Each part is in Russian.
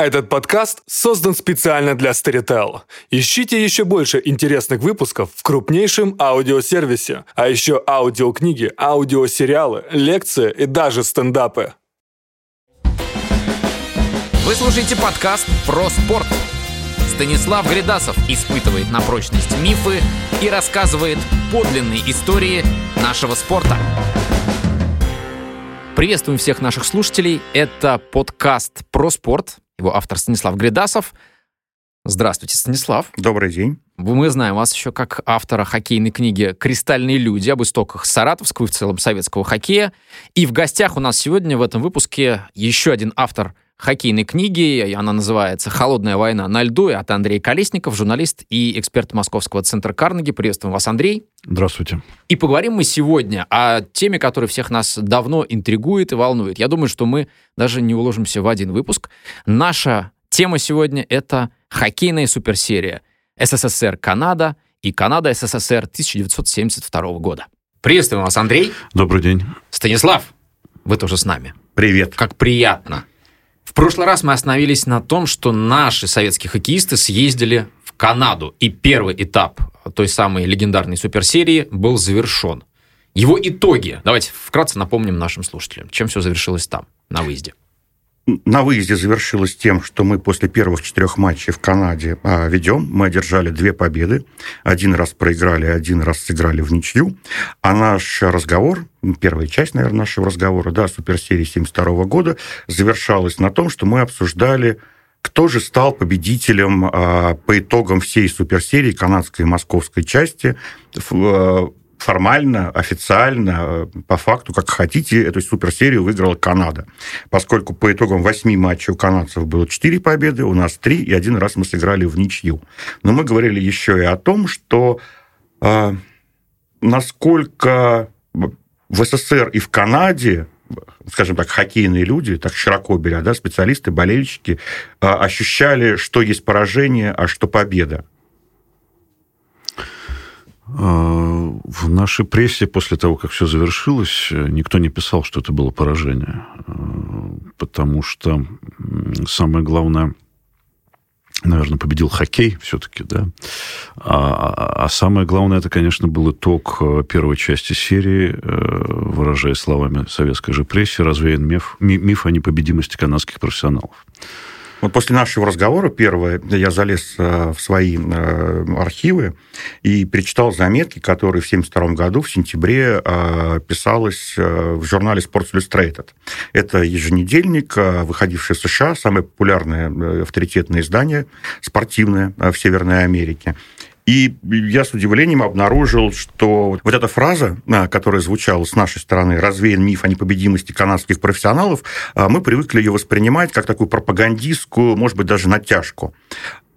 Этот подкаст создан специально для Storytel. Ищите еще больше интересных выпусков в крупнейшем аудиосервисе, а еще аудиокниги, аудиосериалы, лекции и даже стендапы. Вы слушаете подкаст про спорт. Станислав Гридасов испытывает на прочность мифы и рассказывает подлинные истории нашего спорта. Приветствуем всех наших слушателей. Это подкаст про спорт его автор Станислав Гридасов. Здравствуйте, Станислав. Добрый день. Мы знаем вас еще как автора хоккейной книги «Кристальные люди» об истоках саратовского и в целом советского хоккея. И в гостях у нас сегодня в этом выпуске еще один автор хоккейной книги. Она называется «Холодная война на льду». Это Андрей Колесников, журналист и эксперт Московского центра Карнеги. Приветствуем вас, Андрей. Здравствуйте. И поговорим мы сегодня о теме, которая всех нас давно интригует и волнует. Я думаю, что мы даже не уложимся в один выпуск. Наша тема сегодня — это хоккейная суперсерия СССР-Канада и Канада-СССР 1972 года. Приветствуем вас, Андрей. Добрый день. Станислав, вы тоже с нами. Привет. Как приятно. В прошлый раз мы остановились на том, что наши советские хоккеисты съездили в Канаду, и первый этап той самой легендарной суперсерии был завершен. Его итоги. Давайте вкратце напомним нашим слушателям, чем все завершилось там, на выезде на выезде завершилось тем, что мы после первых четырех матчей в Канаде а, ведем. Мы одержали две победы. Один раз проиграли, один раз сыграли в ничью. А наш разговор, первая часть, наверное, нашего разговора, да, суперсерии 72 года, завершалась на том, что мы обсуждали кто же стал победителем э, по итогам всей суперсерии канадской и московской части э, формально, официально, по факту, как хотите, эту суперсерию выиграла Канада. Поскольку по итогам восьми матчей у канадцев было четыре победы, у нас три, и один раз мы сыграли в ничью. Но мы говорили еще и о том, что э, насколько в СССР и в Канаде скажем так, хоккейные люди, так широко беря, да, специалисты, болельщики, э, ощущали, что есть поражение, а что победа. А, в нашей прессе после того, как все завершилось, никто не писал, что это было поражение. А, потому что самое главное, наверное, победил хоккей все-таки, да. А, а самое главное, это, конечно, был итог э, первой части серии, э, выражая словами советской же прессе, развеян миф, миф о непобедимости канадских профессионалов. Вот после нашего разговора, первое, я залез э, в свои э, архивы и перечитал заметки, которые в 1972 году, в сентябре, э, писалось в журнале Sports Illustrated. Это еженедельник, выходивший в США, самое популярное авторитетное издание спортивное в Северной Америке. И я с удивлением обнаружил, что вот эта фраза, а, которая звучала с нашей стороны, «развеян миф о непобедимости канадских профессионалов», а, мы привыкли ее воспринимать как такую пропагандистскую, может быть, даже натяжку.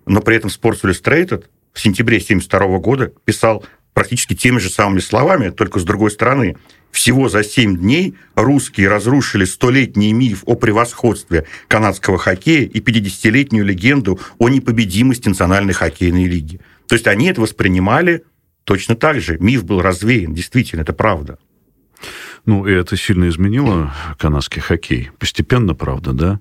Но при этом Sports Illustrated в сентябре 1972 года писал практически теми же самыми словами, только с другой стороны. Всего за семь дней русские разрушили столетний миф о превосходстве канадского хоккея и 50-летнюю легенду о непобедимости Национальной хоккейной лиги. То есть они это воспринимали точно так же. Миф был развеян, действительно, это правда. Ну, и это сильно изменило канадский хоккей. Постепенно, правда, да.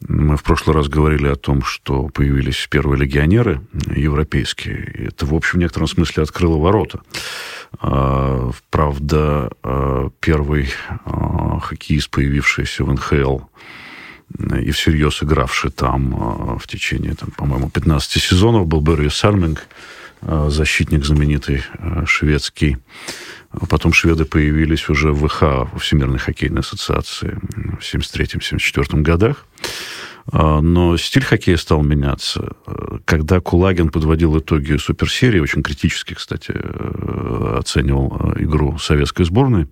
Мы в прошлый раз говорили о том, что появились первые легионеры европейские. Это, в общем, в некотором смысле открыло ворота. А, правда, а, первый а, хоккеист, появившийся в НХЛ, и всерьез игравший там в течение, там, по-моему, 15 сезонов, был Берри Сальминг, защитник знаменитый шведский. Потом шведы появились уже в ВХ, Всемирной хоккейной ассоциации, в 1973-1974 годах. А, но стиль хоккея стал меняться. Когда Кулагин подводил итоги суперсерии, очень критически, кстати, э, оценивал э, игру советской сборной, э,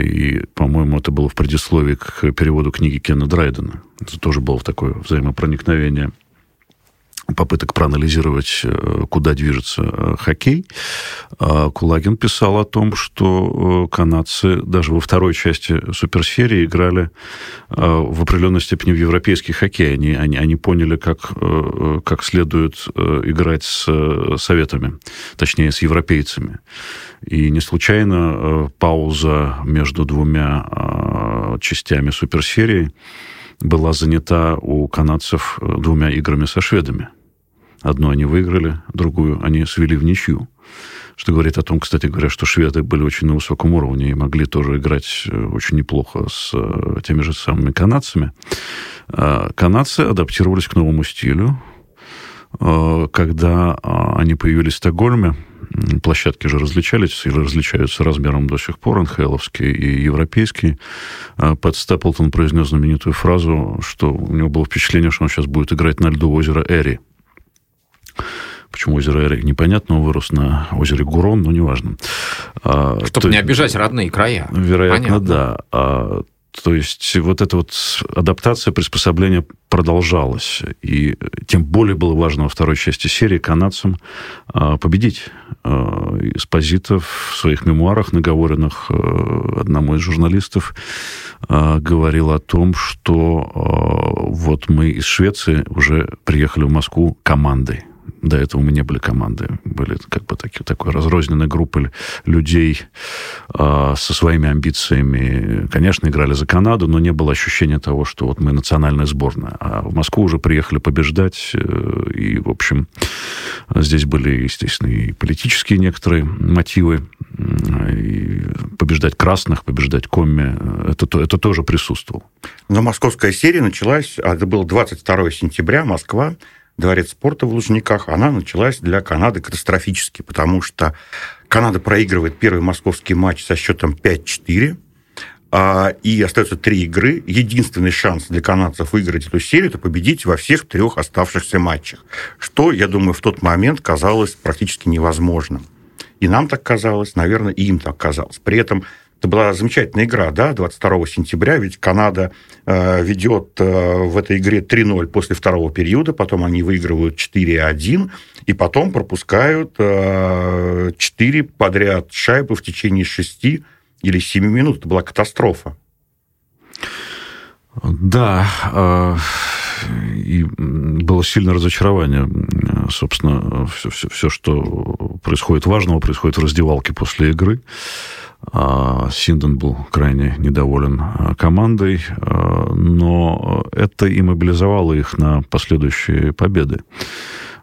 и, по-моему, это было в предисловии к переводу книги Кена Драйдена. Это тоже было такое взаимопроникновение попыток проанализировать, э, куда движется э, хоккей, а Кулагин писал о том, что э, канадцы даже во второй части суперсерии играли в определенной степени в европейский хоккей. Они, они, они поняли, как, как следует играть с советами, точнее, с европейцами. И не случайно пауза между двумя частями суперсерии была занята у канадцев э, двумя играми со шведами. Одну они выиграли, другую они свели в ничью. Что говорит о том, кстати говоря, что шведы были очень на высоком уровне и могли тоже играть э, очень неплохо с э, теми же самыми канадцами. Канадцы адаптировались к новому стилю. А, когда а, они появились в Стокгольме, площадки же различались и различаются размером до сих пор, НХЛовские и европейские. Пэт Степлтон произнес знаменитую фразу, что у него было впечатление, что он сейчас будет играть на льду озера Эри. Почему озеро Эрик, непонятно, он вырос на озере Гурон, но неважно. А, Чтобы не обижать родные края. Вероятно, Понятно. да. А, то есть вот эта вот адаптация, приспособление продолжалась. И тем более было важно во второй части серии канадцам а, победить. А, Эспозитов в своих мемуарах, наговоренных а, одному из журналистов, говорил о том, что вот мы из Швеции уже приехали в Москву командой. До этого мы не были командой. Были как бы такие, такой разрозненной группой людей э, со своими амбициями. Конечно, играли за Канаду, но не было ощущения того, что вот мы национальная сборная. А в Москву уже приехали побеждать. Э, и, в общем, здесь были, естественно, и политические некоторые мотивы. И побеждать красных, побеждать коми. Это, это тоже присутствовало. Но московская серия началась, а это было 22 сентября, Москва, дворец спорта в Лужниках, она началась для Канады катастрофически, потому что Канада проигрывает первый московский матч со счетом 5-4, а, и остается три игры. Единственный шанс для канадцев выиграть эту серию – это победить во всех трех оставшихся матчах, что, я думаю, в тот момент казалось практически невозможным. И нам так казалось, наверное, и им так казалось. При этом это была замечательная игра, да, 22 сентября, ведь Канада э, ведет э, в этой игре 3-0 после второго периода, потом они выигрывают 4-1, и потом пропускают э, 4 подряд шайбы в течение 6 или 7 минут. Это была катастрофа. Да, э, и было сильное разочарование. Собственно, все, все, все, что происходит важного, происходит в раздевалке после игры. А, Синден был крайне недоволен а, командой, а, но это и мобилизовало их на последующие победы.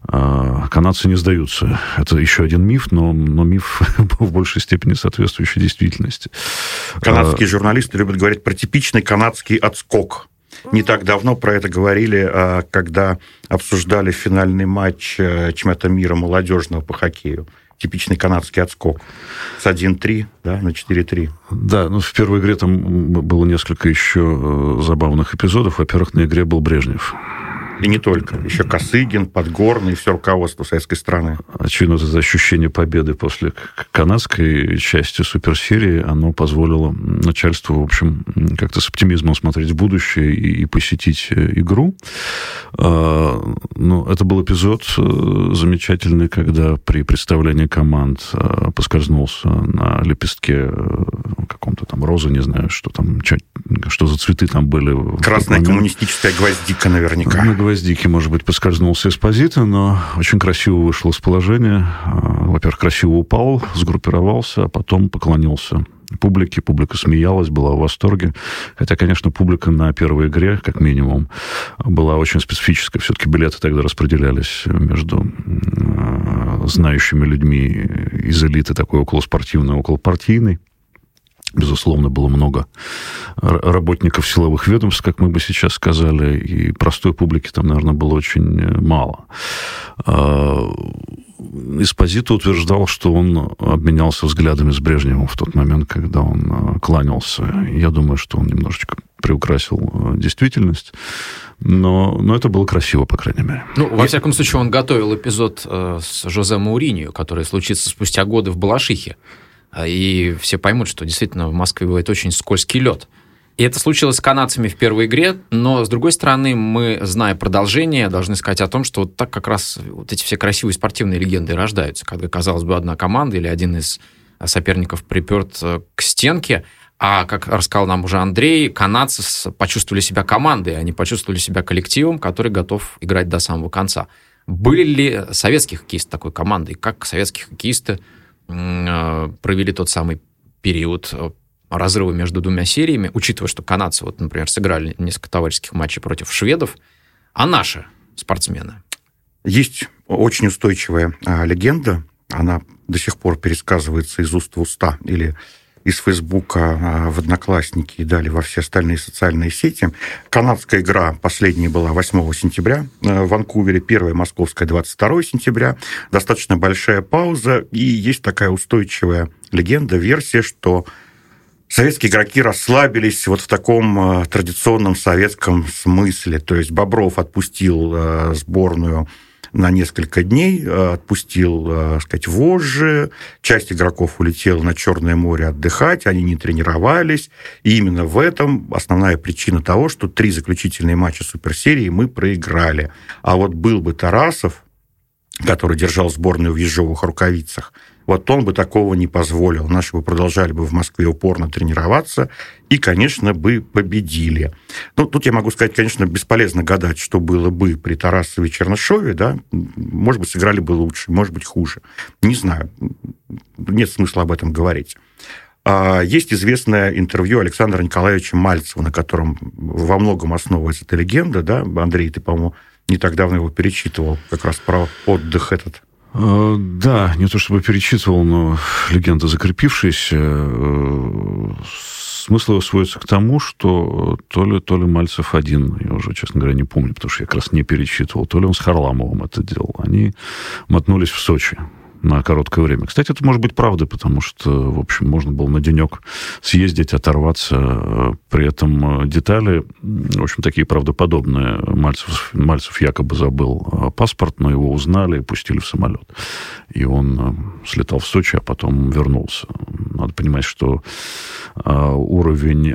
Канадцы не сдаются. Это еще один миф, но, но миф в большей степени соответствующий действительности. Канадские журналисты любят говорить про типичный канадский отскок. Не так давно про это говорили, когда обсуждали финальный матч э, чемпионата мира молодежного по хоккею типичный канадский отскок с 1-3 да, на 4-3. Да, ну в первой игре там было несколько еще э, забавных эпизодов. Во-первых, на игре был Брежнев. И не только. Еще Косыгин, Подгорный все руководство советской страны. Очевидно, это ощущение победы после канадской части суперсерии, оно позволило начальству, в общем, как-то с оптимизмом смотреть в будущее и, и посетить э, игру. А, ну, это был эпизод э, замечательный, когда при представлении команд э, поскользнулся на лепестке каком-то там розы, не знаю, что там, что, что за цветы там были. Красная коммунистическая гвоздика наверняка. Ну, гвоздики, может быть, поскользнулся из позиции, но очень красиво вышел из положения. А, во-первых, красиво упал, сгруппировался, а потом поклонился публике. Публика смеялась, была в восторге. Хотя, конечно, публика на первой игре, как минимум, была очень специфическая. Все-таки билеты тогда распределялись между а, знающими людьми из элиты, такой околоспортивной, околопартийной. Безусловно, было много работников силовых ведомств, как мы бы сейчас сказали, и простой публики там, наверное, было очень э, мало. А, Эспозито утверждал, что он обменялся взглядами с Брежневым в тот момент, когда он э, кланялся. Я думаю, что он немножечко приукрасил э, действительность. Но, но это было красиво, по крайней мере. Ну, во всяком случае, он готовил эпизод э, с Жозе Мауринью, который случится спустя годы в Балашихе. А, и все поймут, что действительно в Москве бывает очень скользкий лед. И это случилось с канадцами в первой игре, но, с другой стороны, мы, зная продолжение, должны сказать о том, что вот так как раз вот эти все красивые спортивные легенды рождаются, когда, казалось бы, одна команда или один из соперников приперт э, к стенке, а, как рассказал нам уже Андрей, канадцы почувствовали себя командой, они почувствовали себя коллективом, который готов играть до самого конца. Были ли советские хоккеисты такой командой? Как советские хоккеисты провели тот самый период, э, разрыва между двумя сериями, учитывая, что канадцы, вот, например, сыграли несколько товарищеских матчей против шведов, а наши спортсмены? Есть очень устойчивая а, легенда, она до сих пор пересказывается из уст в уста или из Фейсбука а, в Одноклассники и далее во все остальные социальные сети. Канадская игра последняя была 8 сентября а, в Ванкувере, первая московская 22 сентября. Достаточно большая пауза, и есть такая устойчивая легенда, версия, что советские игроки расслабились вот в таком э, традиционном советском смысле. То есть Бобров отпустил э, сборную на несколько дней, э, отпустил, э, сказать, вожжи, часть игроков улетела на Черное море отдыхать, они не тренировались, и именно в этом основная причина того, что три заключительные матча суперсерии мы проиграли. А вот был бы Тарасов, который держал сборную в ежовых рукавицах, вот он бы такого не позволил. Наши бы продолжали бы в Москве упорно тренироваться и, конечно, бы победили. Ну, тут я могу сказать, конечно, бесполезно гадать, что было бы при Тарасове и Чернышове, да, может быть, сыграли бы лучше, может быть, хуже. Не знаю, нет смысла об этом говорить. А, есть известное интервью Александра Николаевича Мальцева, на котором во многом основывается эта легенда, да, Андрей, ты, по-моему, не так давно его перечитывал, как раз про отдых этот да, не то чтобы перечитывал, но легенда закрепившаяся. Э, смысл его сводится к тому, что то ли, то ли Мальцев один, я уже, честно говоря, не помню, потому что я как раз не перечитывал, то ли он с Харламовым это делал. Они мотнулись в Сочи на короткое время. Кстати, это может быть правда, потому что, в общем, можно было на денек съездить, оторваться. При этом э, детали, в общем, такие правдоподобные. Мальцев, Мальцев якобы забыл э, паспорт, но его узнали и пустили в самолет. И он э, слетал в Сочи, а потом вернулся. Надо понимать, что уровень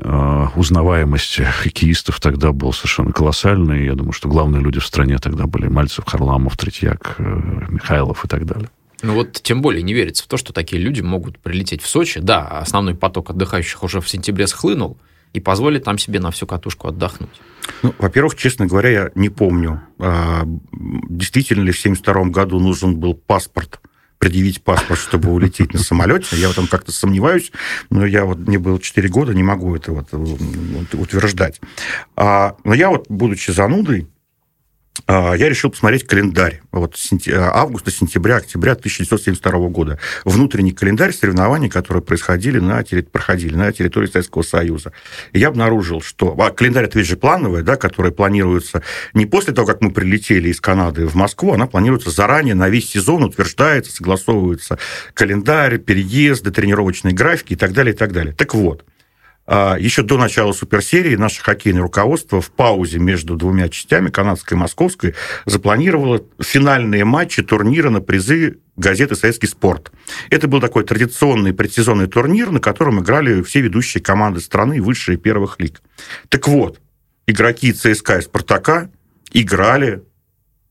узнаваемости хоккеистов тогда был совершенно колоссальный. Я думаю, что главные люди в стране тогда были Мальцев, Харламов, Третьяк, Михайлов и так далее. Ну вот тем более не верится в то, что такие люди могут прилететь в Сочи. Да, основной поток отдыхающих уже в сентябре схлынул, и позволить там себе на всю катушку отдохнуть? Ну, во-первых, честно говоря, я не помню, а, действительно ли в 1972 году нужен был паспорт, предъявить паспорт, чтобы улететь на самолете. Я в этом как-то сомневаюсь, но я вот, мне было 4 года, не могу это вот утверждать. А, но я вот, будучи занудой, я решил посмотреть календарь вот августа, сентября, октября 1972 года. Внутренний календарь соревнований, которые происходили на, проходили на территории Советского Союза. Я обнаружил, что... А календарь, это же плановый, да, который планируется не после того, как мы прилетели из Канады в Москву, она планируется заранее, на весь сезон утверждается, согласовывается календарь, переезды, тренировочные графики и так далее, и так далее. Так вот, а, еще до начала суперсерии наше хоккейное руководство в паузе между двумя частями, канадской и московской, запланировало финальные матчи турнира на призы газеты «Советский спорт». Это был такой традиционный предсезонный турнир, на котором играли все ведущие команды страны высшие первых лиг. Так вот, игроки ЦСКА и «Спартака» играли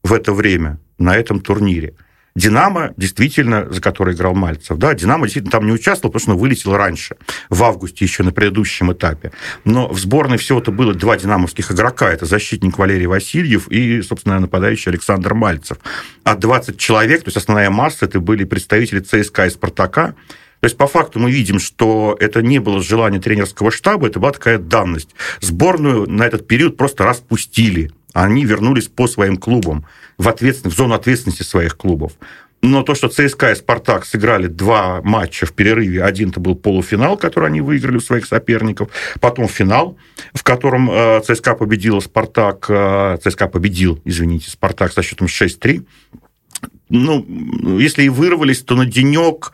в это время на этом турнире – Динамо, действительно, за который играл Мальцев, да, Динамо действительно там не участвовал, потому что он вылетел раньше, в августе еще на предыдущем этапе. Но в сборной всего-то было два динамовских игрока. Это защитник Валерий Васильев и, собственно, нападающий Александр Мальцев. А 20 человек, то есть основная масса, это были представители ЦСКА и Спартака, то есть, по факту мы видим, что это не было желание тренерского штаба, это была такая данность. Сборную на этот период просто распустили. Они вернулись по своим клубам в, ответственность, в зону ответственности своих клубов. Но то, что ЦСКА и «Спартак» сыграли два матча в перерыве, один-то был полуфинал, который они выиграли у своих соперников, потом финал, в котором э, ЦСКА победила «Спартак», э, ЦСКА победил, извините, «Спартак» со счетом 6-3, ну, если и вырвались, то на денек,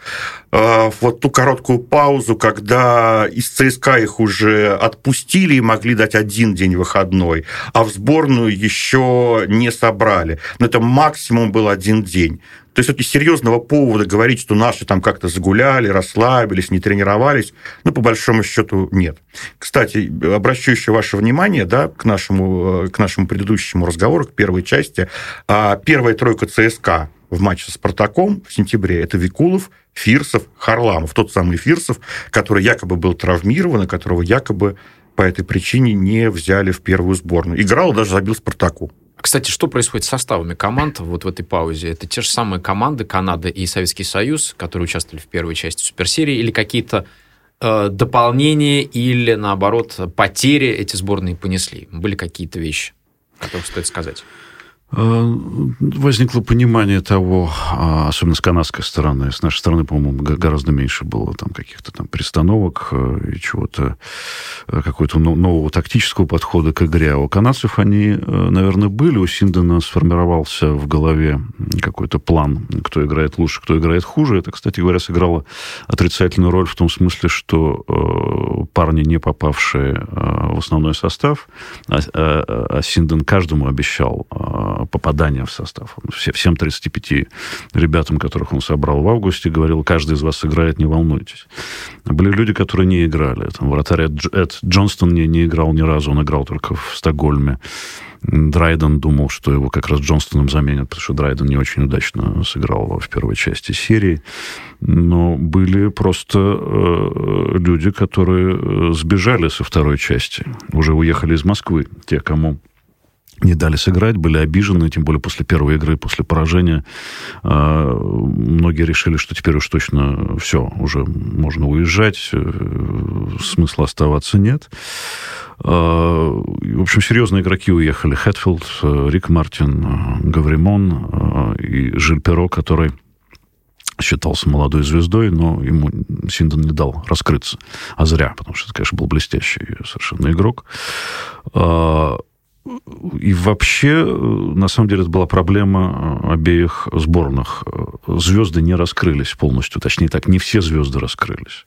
э, вот ту короткую паузу, когда из ЦСКА их уже отпустили и могли дать один день выходной, а в сборную еще не собрали. Но это максимум был один день. То есть, вот серьезного повода говорить, что наши там как-то загуляли, расслабились, не тренировались, ну, по большому счету, нет. Кстати, обращу еще ваше внимание да, к, нашему, э, к нашему предыдущему разговору, к первой части. А первая тройка ЦСКА в матче с «Спартаком» в сентябре это Викулов, Фирсов, Харламов. Тот самый Фирсов, который якобы был травмирован, и которого якобы по этой причине не взяли в первую сборную. Играл, даже забил «Спартаку». Кстати, что происходит с составами команд вот в этой паузе? Это те же самые команды Канада и Советский Союз, которые участвовали в первой части суперсерии, или какие-то э, дополнение или, наоборот, потери эти сборные понесли? Были какие-то вещи, которые стоит сказать? Э, возникло понимание того, а, особенно с канадской стороны. С нашей стороны, по-моему, гораздо меньше было там каких-то там перестановок э, и чего-то, э, какого-то нового тактического подхода к игре. А у канадцев они, наверное, были. У Синдена сформировался в голове какой-то план, кто играет лучше, кто играет хуже. Это, кстати говоря, сыграло отрицательную роль в том смысле, что парни, не попавшие в основной состав, а, а Синден каждому обещал попадания в состав. Он всем 35 ребятам, которых он собрал в августе, говорил, каждый из вас играет, не волнуйтесь. Были люди, которые не играли. Там вратарь Эд Джонстон не, не играл ни разу, он играл только в Стокгольме. Драйден думал, что его как раз Джонстоном заменят, потому что Драйден не очень удачно сыграл в первой части серии. Но были просто э, люди, которые э, сбежали со второй части, уже уехали из Москвы, те, кому не дали сыграть, были обижены, тем более после первой игры, после поражения. А, многие решили, что теперь уж точно все, уже можно уезжать, э, смысла оставаться нет. А, в общем, серьезные игроки уехали. Хэтфилд, э, Рик Мартин, э, Гавримон и Жиль Перо, который считался молодой звездой, но ему Синдон не дал раскрыться. А зря, потому что это, конечно, был блестящий совершенно игрок. А, и вообще, э, на самом деле, это была проблема э, обеих сборных. Звезды не раскрылись полностью, точнее так, не все звезды раскрылись.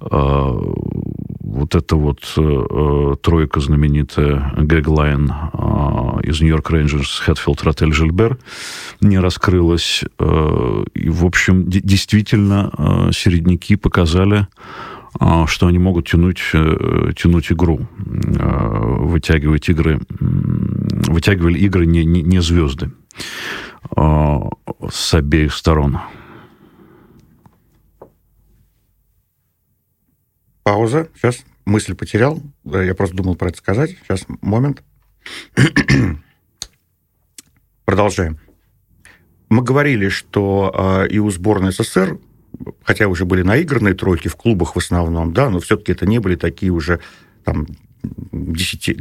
А, вот эта вот э, тройка знаменитая Гэглайн из Нью-Йорк Рейнджерс, Хэтфилд, Ротель, Жильбер не раскрылась. И, в общем, действительно, середняки показали а, что они могут тянуть, э, тянуть игру, а, вытягивать игры, вытягивали игры не, не, не звезды а, с обеих сторон. Пауза. Сейчас мысль потерял. Я просто думал про это сказать. Сейчас момент. Продолжаем. Мы говорили, что и у сборной СССР хотя уже были наигранные тройки в клубах в основном, да, но все-таки это не были такие уже там десяти,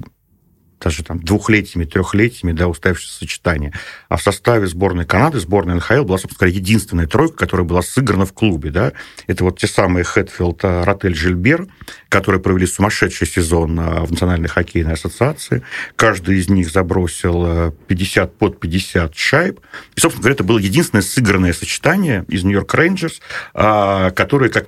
даже там двухлетними, трехлетними, да, уставившиеся сочетания. А в составе сборной Канады, сборной НХЛ была, собственно говоря, единственная тройка, которая была сыграна в клубе, да. Это вот те самые Хэтфилд, э, Ротель, Жильбер, которые провели сумасшедший сезон э, в Национальной хоккейной ассоциации. Каждый из них забросил 50 э, под 50 шайб. И, собственно говоря, это было единственное сыгранное сочетание из Нью-Йорк Рейнджерс, которое, как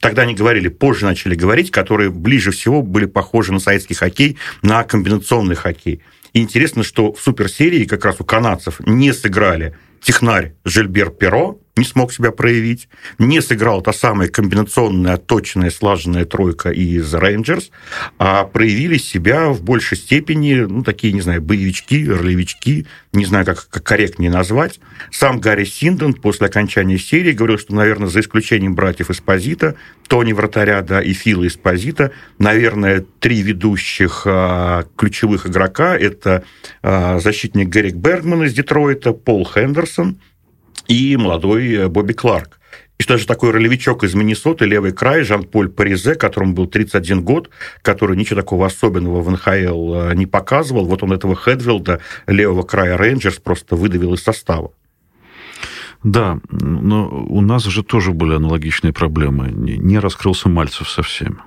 тогда не говорили, позже начали говорить, которые ближе всего были похожи на советский хоккей, на комбинационный хоккей. И интересно, что в суперсерии как раз у канадцев не сыграли технарь Жильбер Перо, не смог себя проявить, не сыграл та самая комбинационная, отточенная, слаженная тройка из Рейнджерс, а проявили себя в большей степени, ну, такие, не знаю, боевички, ролевички, не знаю, как, как корректнее назвать. Сам Гарри Синден после окончания серии говорил, что, наверное, за исключением братьев Эспозита, Тони Вратаря, да, и Фила Эспозита, наверное, три ведущих а, ключевых игрока – это а, защитник Герик Бергман из Детройта, Пол Хендерсон – и молодой э, Бобби Кларк. И что же такой ролевичок из Миннесоты, левый край, Жан-Поль Паризе, которому был 31 год, который ничего такого особенного в НХЛ э, не показывал. Вот он этого Хедвилда, левого края Рейнджерс, просто выдавил из состава. Да, но у нас же тоже были аналогичные проблемы. Не раскрылся Мальцев совсем.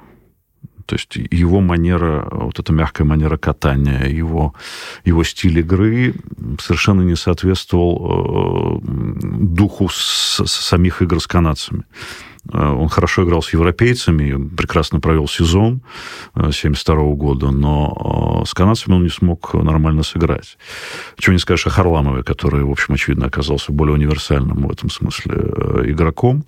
То есть его манера, вот эта мягкая манера катания, его, его стиль игры совершенно не соответствовал э, духу с, с самих игр с канадцами. Э, он хорошо играл с европейцами, прекрасно провел сезон 1972 э, года, но с канадцами он не смог нормально сыграть. Чего не скажешь о Харламове, который, в общем, очевидно, оказался более универсальным в этом смысле игроком.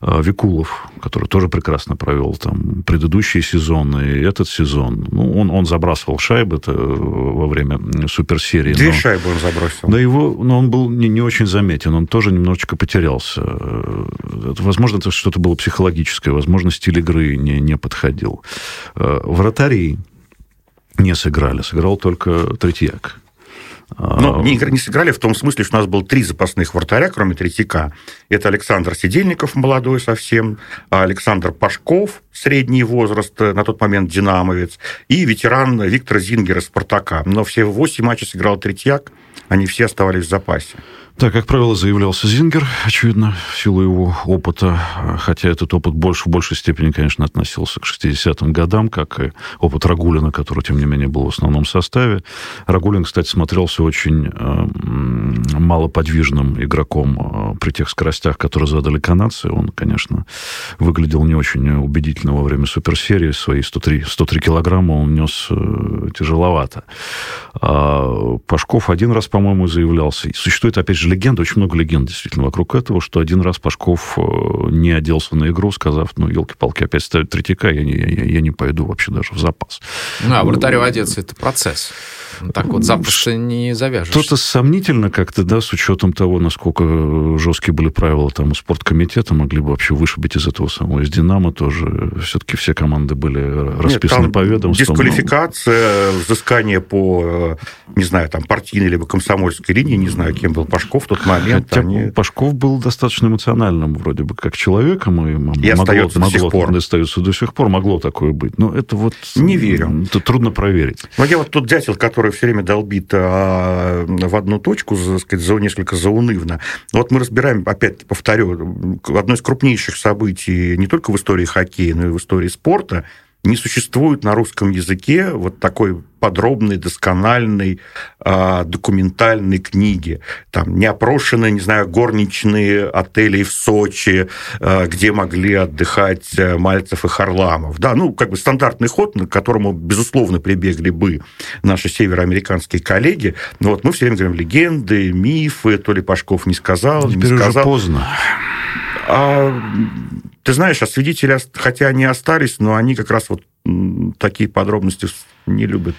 Викулов, который тоже прекрасно провел там предыдущие сезоны и этот сезон. Ну, он, он забрасывал шайбы это во время суперсерии. Две но, шайбы он забросил. Да его, но он был не, не очень заметен, он тоже немножечко потерялся. Возможно, это что-то было психологическое, возможно, стиль игры не, не подходил. Вратари не сыграли, сыграл только Третьяк. Ну, не, не сыграли в том смысле, что у нас было три запасных вратаря, кроме Третьяка. Это Александр Сидельников, молодой совсем, Александр Пашков, средний возраст, на тот момент динамовец, и ветеран Виктор Зингер из «Спартака». Но все восемь матчей сыграл Третьяк, они все оставались в запасе. Да, как правило, заявлялся Зингер, очевидно, в силу его опыта, хотя этот опыт больше, в большей степени, конечно, относился к 60-м годам, как и опыт Рагулина, который, тем не менее, был в основном составе. Рагулин, кстати, смотрелся очень э, малоподвижным игроком э, при тех скоростях, которые задали канадцы. Он, конечно, выглядел не очень убедительно во время суперсерии. Свои 103, 103 килограмма он нес э, тяжеловато. А Пашков один раз, по-моему, заявлялся. Существует, опять же, легенда, очень много легенд действительно вокруг этого, что один раз Пашков э, не оделся на игру, сказав, ну, елки-палки, опять ставят третьяка, я не, я, я не пойду вообще даже в запас. Ну, а вратарю одеться – это процесс. Так вот запросто не завяжешь. Что-то сомнительно как-то, да, с учетом того, насколько жесткие были правила там у спорткомитета, могли бы вообще вышибить из этого самого, из «Динамо» тоже. Все-таки все команды были расписаны Нет, по ведомствам. Дисквалификация, взыскание по, э, не знаю, там, партийной либо комсомольской линии, не знаю, кем был Пашков в тот момент. Хотя они... Пашков был достаточно эмоциональным вроде бы как человеком. И, и могло, остается могло, до сих пор. Остается до сих пор, могло такое быть. Но это вот... Не верю. Это трудно проверить. Но я вот тот дятел, который все время долбит а, в одну точку, так сказать, за, несколько заунывно. Вот мы разбираем, опять повторю, одно из крупнейших событий не только в истории хоккея, но и в истории спорта – не существует на русском языке вот такой подробной, доскональной э, документальной книги. Там не опрошенные, не знаю, горничные отели в Сочи, э, где могли отдыхать э, Мальцев и Харламов. Да, ну, как бы стандартный ход, к которому, безусловно, прибегли бы наши североамериканские коллеги. Но вот мы все время говорим легенды, мифы, то ли Пашков не сказал, Теперь не сказал. уже поздно. А, ты знаешь, а свидетели, хотя они остались, но они как раз вот такие подробности не любят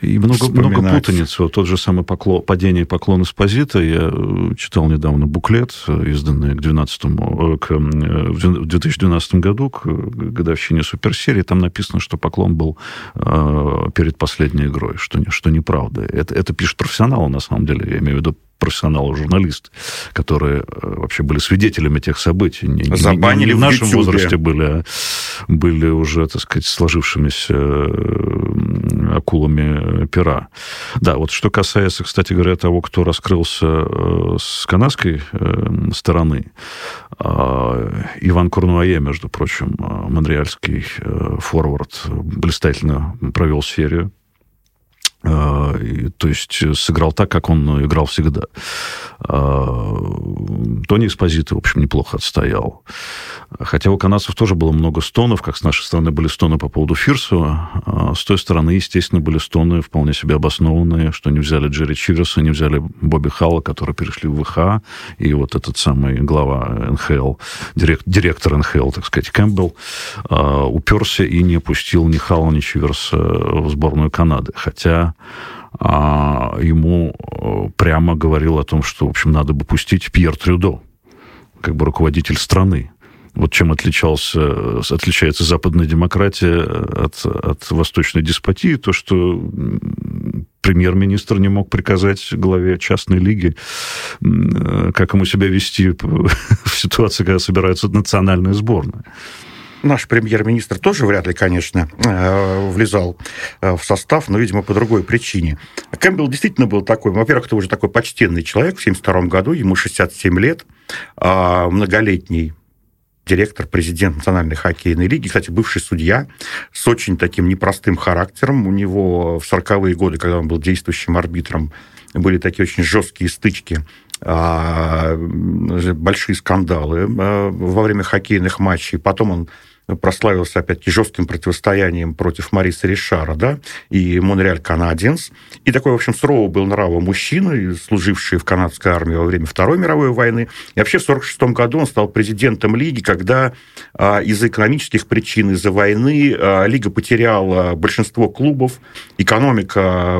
и много, много путаниц. Вот тот же самый поклон, падение поклон Эспозита. Я э, читал недавно буклет, э, изданный к, 12 э, к, в 2012 году, к годовщине суперсерии. Там написано, что поклон был э, перед последней игрой, что, что неправда. Это, это пишет профессионалы, на самом деле. Я имею в виду профессионалы, журналисты, которые э, вообще были свидетелями тех событий. Не, Забанили не, не в нашем YouTube. возрасте были, а были уже, так сказать, сложившимися э, акулами пера. Да, вот что касается, кстати говоря, того, кто раскрылся э, с канадской стороны, Иван Курнуае, между прочим, монреальский форвард, блистательно провел серию а, то есть э, сыграл так, как он играл всегда. А, Тони Экспозито, в общем, неплохо отстоял. Хотя у канадцев тоже было много стонов, как с нашей стороны были стоны по поводу Фирсова. А с той стороны, естественно, были стоны вполне себе обоснованные, что не взяли Джерри Чиверса, не взяли Бобби Халла, которые перешли в ВХ, и вот этот самый глава НХЛ, директор, директор НХЛ, так сказать, Кэмпбелл, уперся и не пустил ни Халла, ни Чиверса в сборную Канады. Хотя а, ему э, прямо говорил о том, что, в общем, надо бы пустить Пьер Трюдо, как бы руководитель страны. Вот чем отличался, отличается западная демократия от, от восточной деспотии, то, что премьер-министр не мог приказать главе частной лиги, э, как ему себя вести в ситуации, когда собирается национальная сборная наш премьер-министр тоже вряд ли, конечно, э, влезал э, в состав, но, видимо, по другой причине. Кэмпбелл действительно был такой, во-первых, это уже такой почтенный человек в 1972 году, ему 67 лет, а, многолетний директор, президент Национальной хоккейной лиги, кстати, бывший судья с очень таким непростым характером. У него в 40-е годы, когда он был действующим арбитром, были такие очень жесткие стычки а, большие скандалы а, во время хоккейных матчей. Потом он прославился, опять-таки, жестким противостоянием против Мариса Ришара, да, и Монреаль Канаденс. И такой, в общем, суровый был нрава мужчина, служивший в канадской армии во время Второй мировой войны. И вообще в 1946 году он стал президентом Лиги, когда а, из-за экономических причин, из-за войны а, Лига потеряла большинство клубов, экономика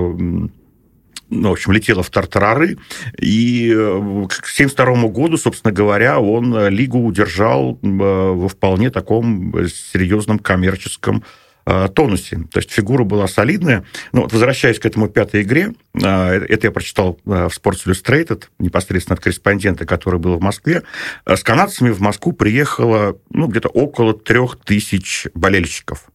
ну, в общем, летела в тартарары, и э, к 1972 году, собственно говоря, он лигу удержал э, во вполне таком серьезном коммерческом э, тонусе. То есть фигура была солидная. Но вот возвращаясь к этому пятой игре, э, это я прочитал в Sports Illustrated, непосредственно от корреспондента, который был в Москве, с канадцами в Москву приехало ну, где-то около трех тысяч болельщиков.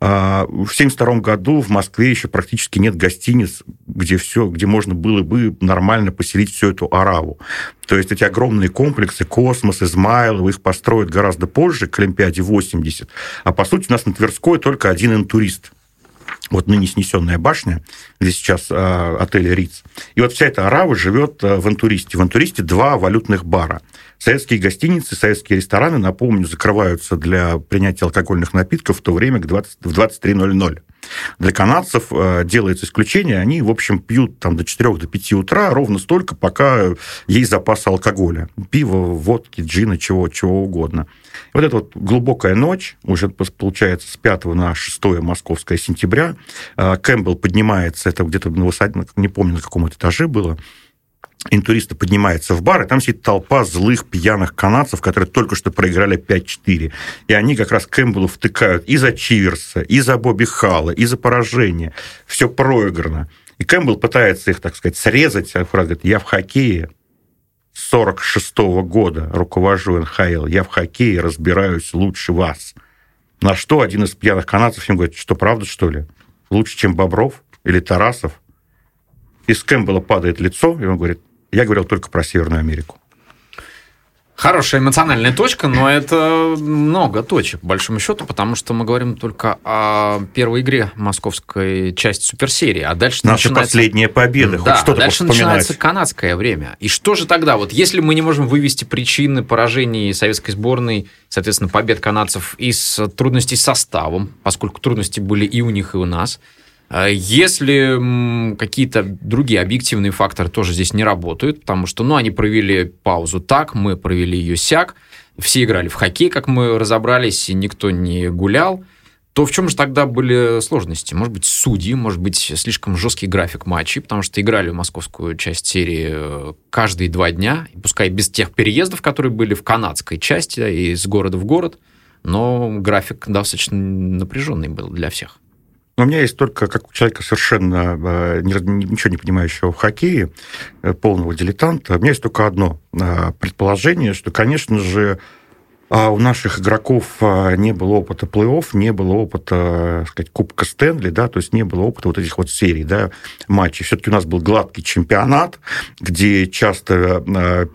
В 1972 году в Москве еще практически нет гостиниц, где все, где можно было бы нормально поселить всю эту араву. То есть эти огромные комплексы, Космос, Измайлов, их построят гораздо позже, к Олимпиаде 80. А по сути у нас на Тверской только один интурист – вот ныне снесенная башня, где сейчас э, отель Риц. И вот вся эта арава живет э, в Антуристе. В Антуристе два валютных бара. Советские гостиницы, советские рестораны, напомню, закрываются для принятия алкогольных напитков в то время к 20, в 23.00. Для канадцев э, делается исключение, они, в общем, пьют там до 4 до 5 утра ровно столько, пока есть запас алкоголя. Пиво, водки, джина, чего, чего угодно. Вот эта вот глубокая ночь, уже получается с 5 на 6 московское сентября, э, Кэмпбелл поднимается, это где-то на высоте, не помню, на каком этаже было, интуристы поднимается в бар, и там сидит толпа злых пьяных канадцев, которые только что проиграли 5-4. И они как раз Кэмпбеллу втыкают и за Чиверса, и за Бобби Халла, и за поражение. Все проиграно. И Кэмпбелл пытается их, так сказать, срезать. А фраза говорит, я в хоккее 46 -го года руковожу НХЛ, я в хоккее разбираюсь лучше вас. На что один из пьяных канадцев им говорит, что правда, что ли? Лучше, чем Бобров или Тарасов? Из Кэмпбелла падает лицо, и он говорит, я говорил только про Северную Америку. Хорошая эмоциональная точка, но это много точек, по большому счету, потому что мы говорим только о первой игре московской части суперсерии, а дальше Наша начинается... последняя победа, да, хоть что-то дальше начинается канадское время. И что же тогда? Вот если мы не можем вывести причины поражений советской сборной, соответственно, побед канадцев из трудностей с составом, поскольку трудности были и у них, и у нас – если какие-то другие объективные факторы тоже здесь не работают, потому что, ну, они провели паузу так, мы провели ее сяк, все играли в хоккей, как мы разобрались, и никто не гулял, то в чем же тогда были сложности? Может быть, судьи, может быть, слишком жесткий график матчей, потому что играли в московскую часть серии э, каждые два дня, пускай без тех переездов, которые были в канадской части, из города в город, но график достаточно напряженный был для всех. Но у меня есть только, как у человека совершенно э, ничего не понимающего в хоккее, э, полного дилетанта, у меня есть только одно э, предположение, что, конечно же, а у наших игроков а, не было опыта плей-офф, не было опыта, так сказать, Кубка Стэнли, да, то есть не было опыта вот этих вот серий, да, матчей. Все-таки у нас был гладкий чемпионат, где часто э,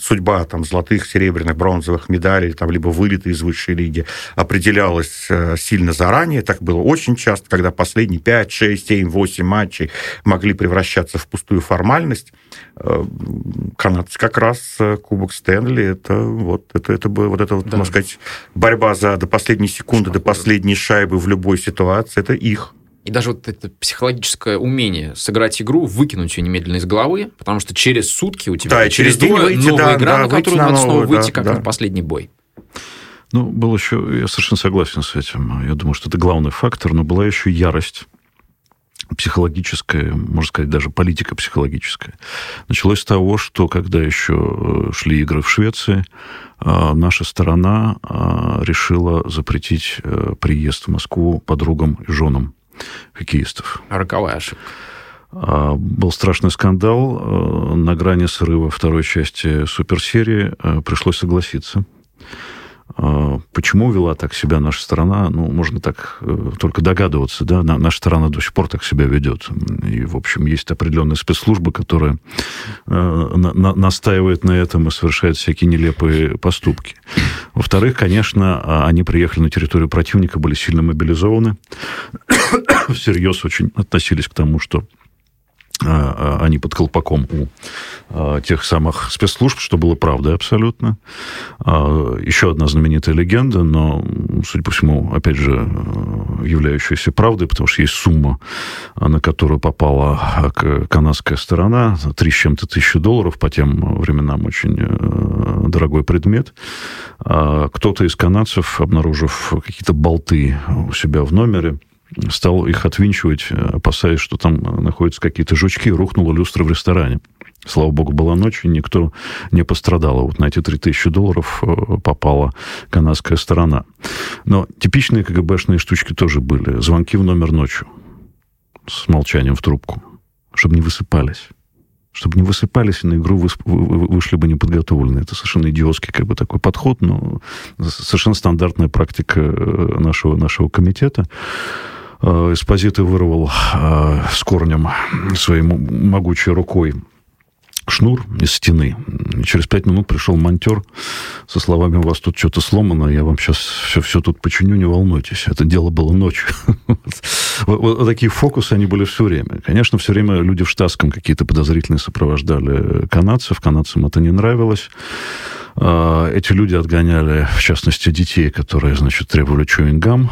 судьба там золотых, серебряных, бронзовых медалей, там либо вылеты из высшей лиги определялась э, сильно заранее. Так было очень часто, когда последние 5, 6, 7, 8 матчей могли превращаться в пустую формальность. Э, канадцы как раз э, Кубок Стэнли, это вот это, это бы вот это вот, да. можно сказать, борьба за до последней секунды, до последней шайбы в любой ситуации, это их. И даже вот это психологическое умение сыграть игру, выкинуть ее немедленно из головы, потому что через сутки у тебя да, через день новая, выйти, новая да, игра, да, на которую надо снова выйти, да, как да. на последний бой. Ну, был еще, я совершенно согласен с этим. Я думаю, что это главный фактор, но была еще ярость психологическая, можно сказать, даже политика психологическая. Началось с того, что когда еще э, шли игры в Швеции, э, наша сторона э, решила запретить приезд в Москву подругам и женам хоккеистов. Роковая ошибка. А, был страшный скандал. На грани срыва второй части суперсерии пришлось согласиться. А, почему вела так себя наша страна? Ну, можно так э, только догадываться, да, наша страна до сих пор так себя ведет. И, в общем, есть определенные спецслужбы, которые э, настаивают на этом и совершают всякие нелепые поступки. Во-вторых, конечно, а, они приехали на территорию противника, были сильно мобилизованы, всерьез очень относились к тому, что они под колпаком у а, тех самых спецслужб, что было правдой абсолютно. Еще одна знаменитая легенда, но, судя по всему, опять же, являющаяся правдой, потому что есть сумма, на которую попала канадская сторона, три с чем-то тысячи долларов, по тем временам очень э, дорогой предмет. Кто-то из канадцев, обнаружив какие-то болты у себя в номере, стал их отвинчивать, опасаясь, что там находятся какие-то жучки, рухнула люстра в ресторане. Слава богу, была ночь, и никто не пострадал. А вот на эти 3000 долларов э, попала канадская сторона. Но типичные КГБшные штучки тоже были. Звонки в номер ночью с молчанием в трубку, чтобы не высыпались чтобы не высыпались и на игру вышли бы неподготовленные. Это совершенно идиотский как бы такой подход, но совершенно стандартная практика э, нашего, нашего комитета. Э, Эспозиты вырвал с корнем своей могучей рукой шнур из стены. И через пять минут пришел монтер со словами, у вас тут что-то сломано, я вам сейчас все, все тут починю, не волнуйтесь. Это дело было ночью. вот такие фокусы, они были все время. Конечно, все время люди в штатском какие-то подозрительные сопровождали канадцев. Канадцам это не нравилось. А, эти люди отгоняли, в частности, детей, которые, значит, требовали чуингам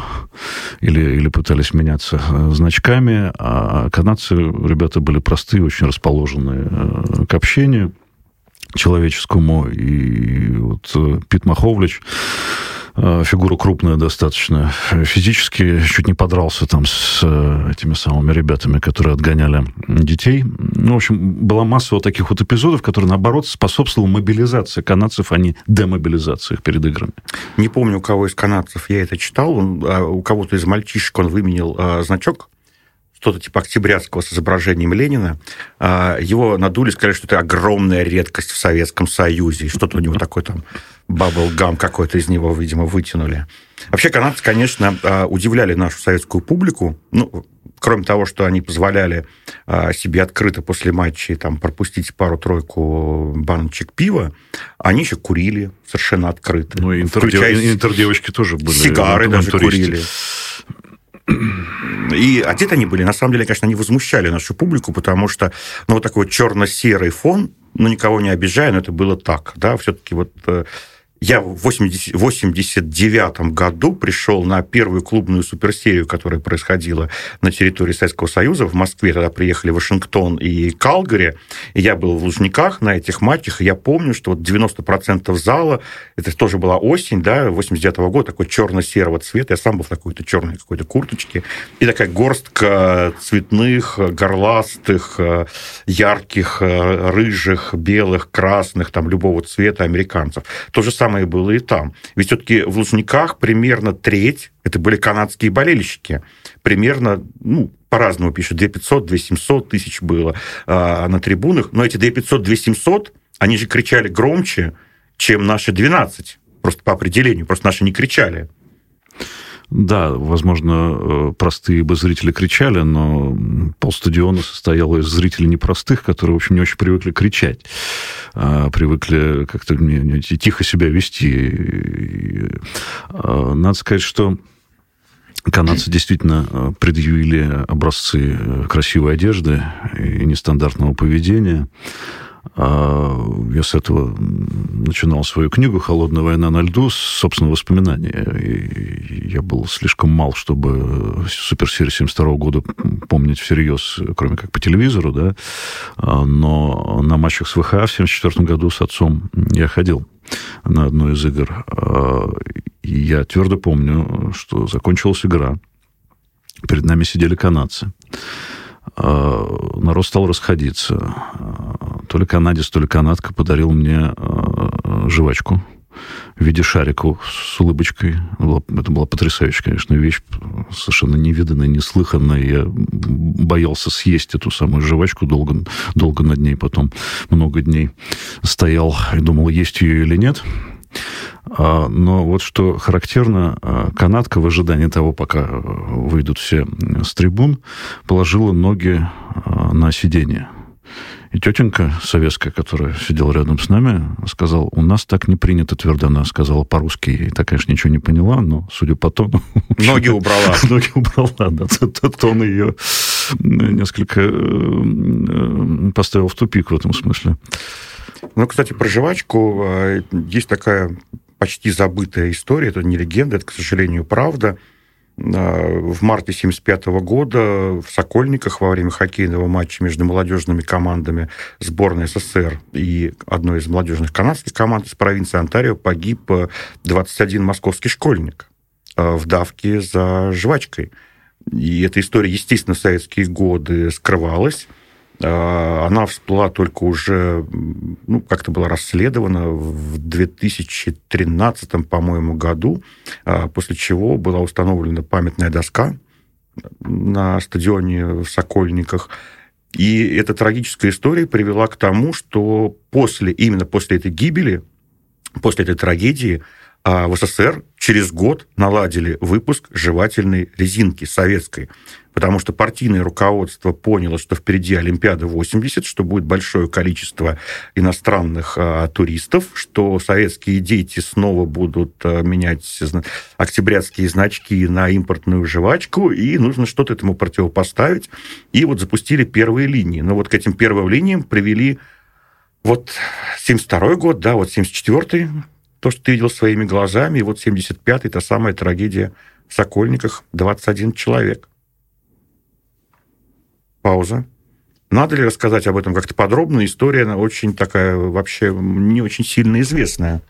или, или пытались меняться э, значками. А канадцы, ребята, были простые, очень расположенные э, к общению человеческому. И вот э, Пит Маховлич фигура крупная достаточно. Физически чуть не подрался там с э, этими самыми ребятами, которые отгоняли детей. Ну, в общем, была масса вот таких вот эпизодов, которые, наоборот, способствовали мобилизации канадцев, а не демобилизации их перед играми. Не помню, у кого из канадцев я это читал. А у кого-то из мальчишек он выменил а, значок что-то типа октябрятского с изображением Ленина. А, его надули, сказали, что это огромная редкость в Советском Союзе. Что-то у него такое там баблгам какой-то из него, видимо, вытянули. Вообще, канадцы, конечно, а, удивляли нашу советскую публику. Ну, кроме того, что они позволяли а, себе открыто после матчей там, пропустить пару-тройку баночек пива, они еще курили совершенно открыто. Ну, и интердевочки тоже были. Сигары даже курили. И одеты они были, на самом деле, конечно, они возмущали нашу публику, потому что, ну, вот такой черно-серый фон, ну, никого не обижая, но это было так, да, все-таки вот э, я в 80, 89 году пришел на первую клубную суперсерию, которая происходила на территории Советского Союза в Москве. Тогда приехали Вашингтон и Калгари. И я был в Лужниках на этих матчах. И я помню, что вот 90% зала, это тоже была осень, да, 89 -го года, такой черно-серого цвета. Я сам был в какой-то черной какой-то курточке. И такая горстка цветных, горластых, ярких, рыжих, белых, красных, там, любого цвета американцев. То же самое самое было и там. Ведь все-таки в Лужниках примерно треть это были канадские болельщики. Примерно, ну, по-разному пишут, 2500, 2700 тысяч было а, на трибунах. Но эти 2500, 2700, они же кричали громче, чем наши 12. Просто по определению. Просто наши не кричали. Да, возможно, э, простые бы зрители кричали, но полстадиона состояло из зрителей непростых, которые, в общем, не очень привыкли кричать, а привыкли как-то тихо себя вести. А, надо сказать, что Канадцы действительно э, предъявили образцы э, красивой одежды и нестандартного поведения. А, я с этого начинал свою книгу «Холодная война на льду» с собственного воспоминания. И я был слишком мал, чтобы суперсерию 72 года помнить всерьез, кроме как по телевизору, да. А, но на матчах с ВХА в 74 году с отцом я ходил на одну из игр. А, и я твердо помню, что закончилась игра. Перед нами сидели канадцы. Народ стал расходиться то ли канадец, то ли канадка подарил мне э, жвачку в виде шарика с улыбочкой. Это была потрясающая, конечно, вещь, совершенно невиданная, неслыханная. Я боялся съесть эту самую жвачку долго, долго над ней, потом много дней стоял и думал, есть ее или нет. А, но вот что характерно, а, канадка в ожидании того, пока э, выйдут все с трибун, положила ноги а, на сиденье. И тетенька советская, которая сидела рядом с нами, сказала, у нас так не принято твердо. Она сказала по-русски. И так, конечно, ничего не поняла, но, судя по тону... Ноги убрала. Ноги убрала, да. Тон ее несколько э, э, поставил в тупик в этом смысле. Ну, кстати, про жвачку э, есть такая почти забытая история. Это не легенда, это, к сожалению, правда в марте 1975 года в Сокольниках во время хоккейного матча между молодежными командами сборной СССР и одной из молодежных канадских команд из провинции Онтарио погиб 21 московский школьник э, в давке за жвачкой. И эта история, естественно, в советские годы скрывалась. Она всплыла только уже, ну, как-то была расследована в 2013, по-моему, году, после чего была установлена памятная доска на стадионе в Сокольниках. И эта трагическая история привела к тому, что после, именно после этой гибели, после этой трагедии, а в СССР через год наладили выпуск жевательной резинки советской, потому что партийное руководство поняло, что впереди Олимпиада 80, что будет большое количество иностранных а, туристов, что советские дети снова будут а, менять октябрятские значки на импортную жвачку, и нужно что-то этому противопоставить. И вот запустили первые линии. Но вот к этим первым линиям привели вот 72 год, да, вот 74 то, что ты видел своими глазами, и вот 75-й, та самая трагедия в Сокольниках, 21 человек. Пауза. Надо ли рассказать об этом как-то подробно? История, она очень такая, вообще не очень сильно известная.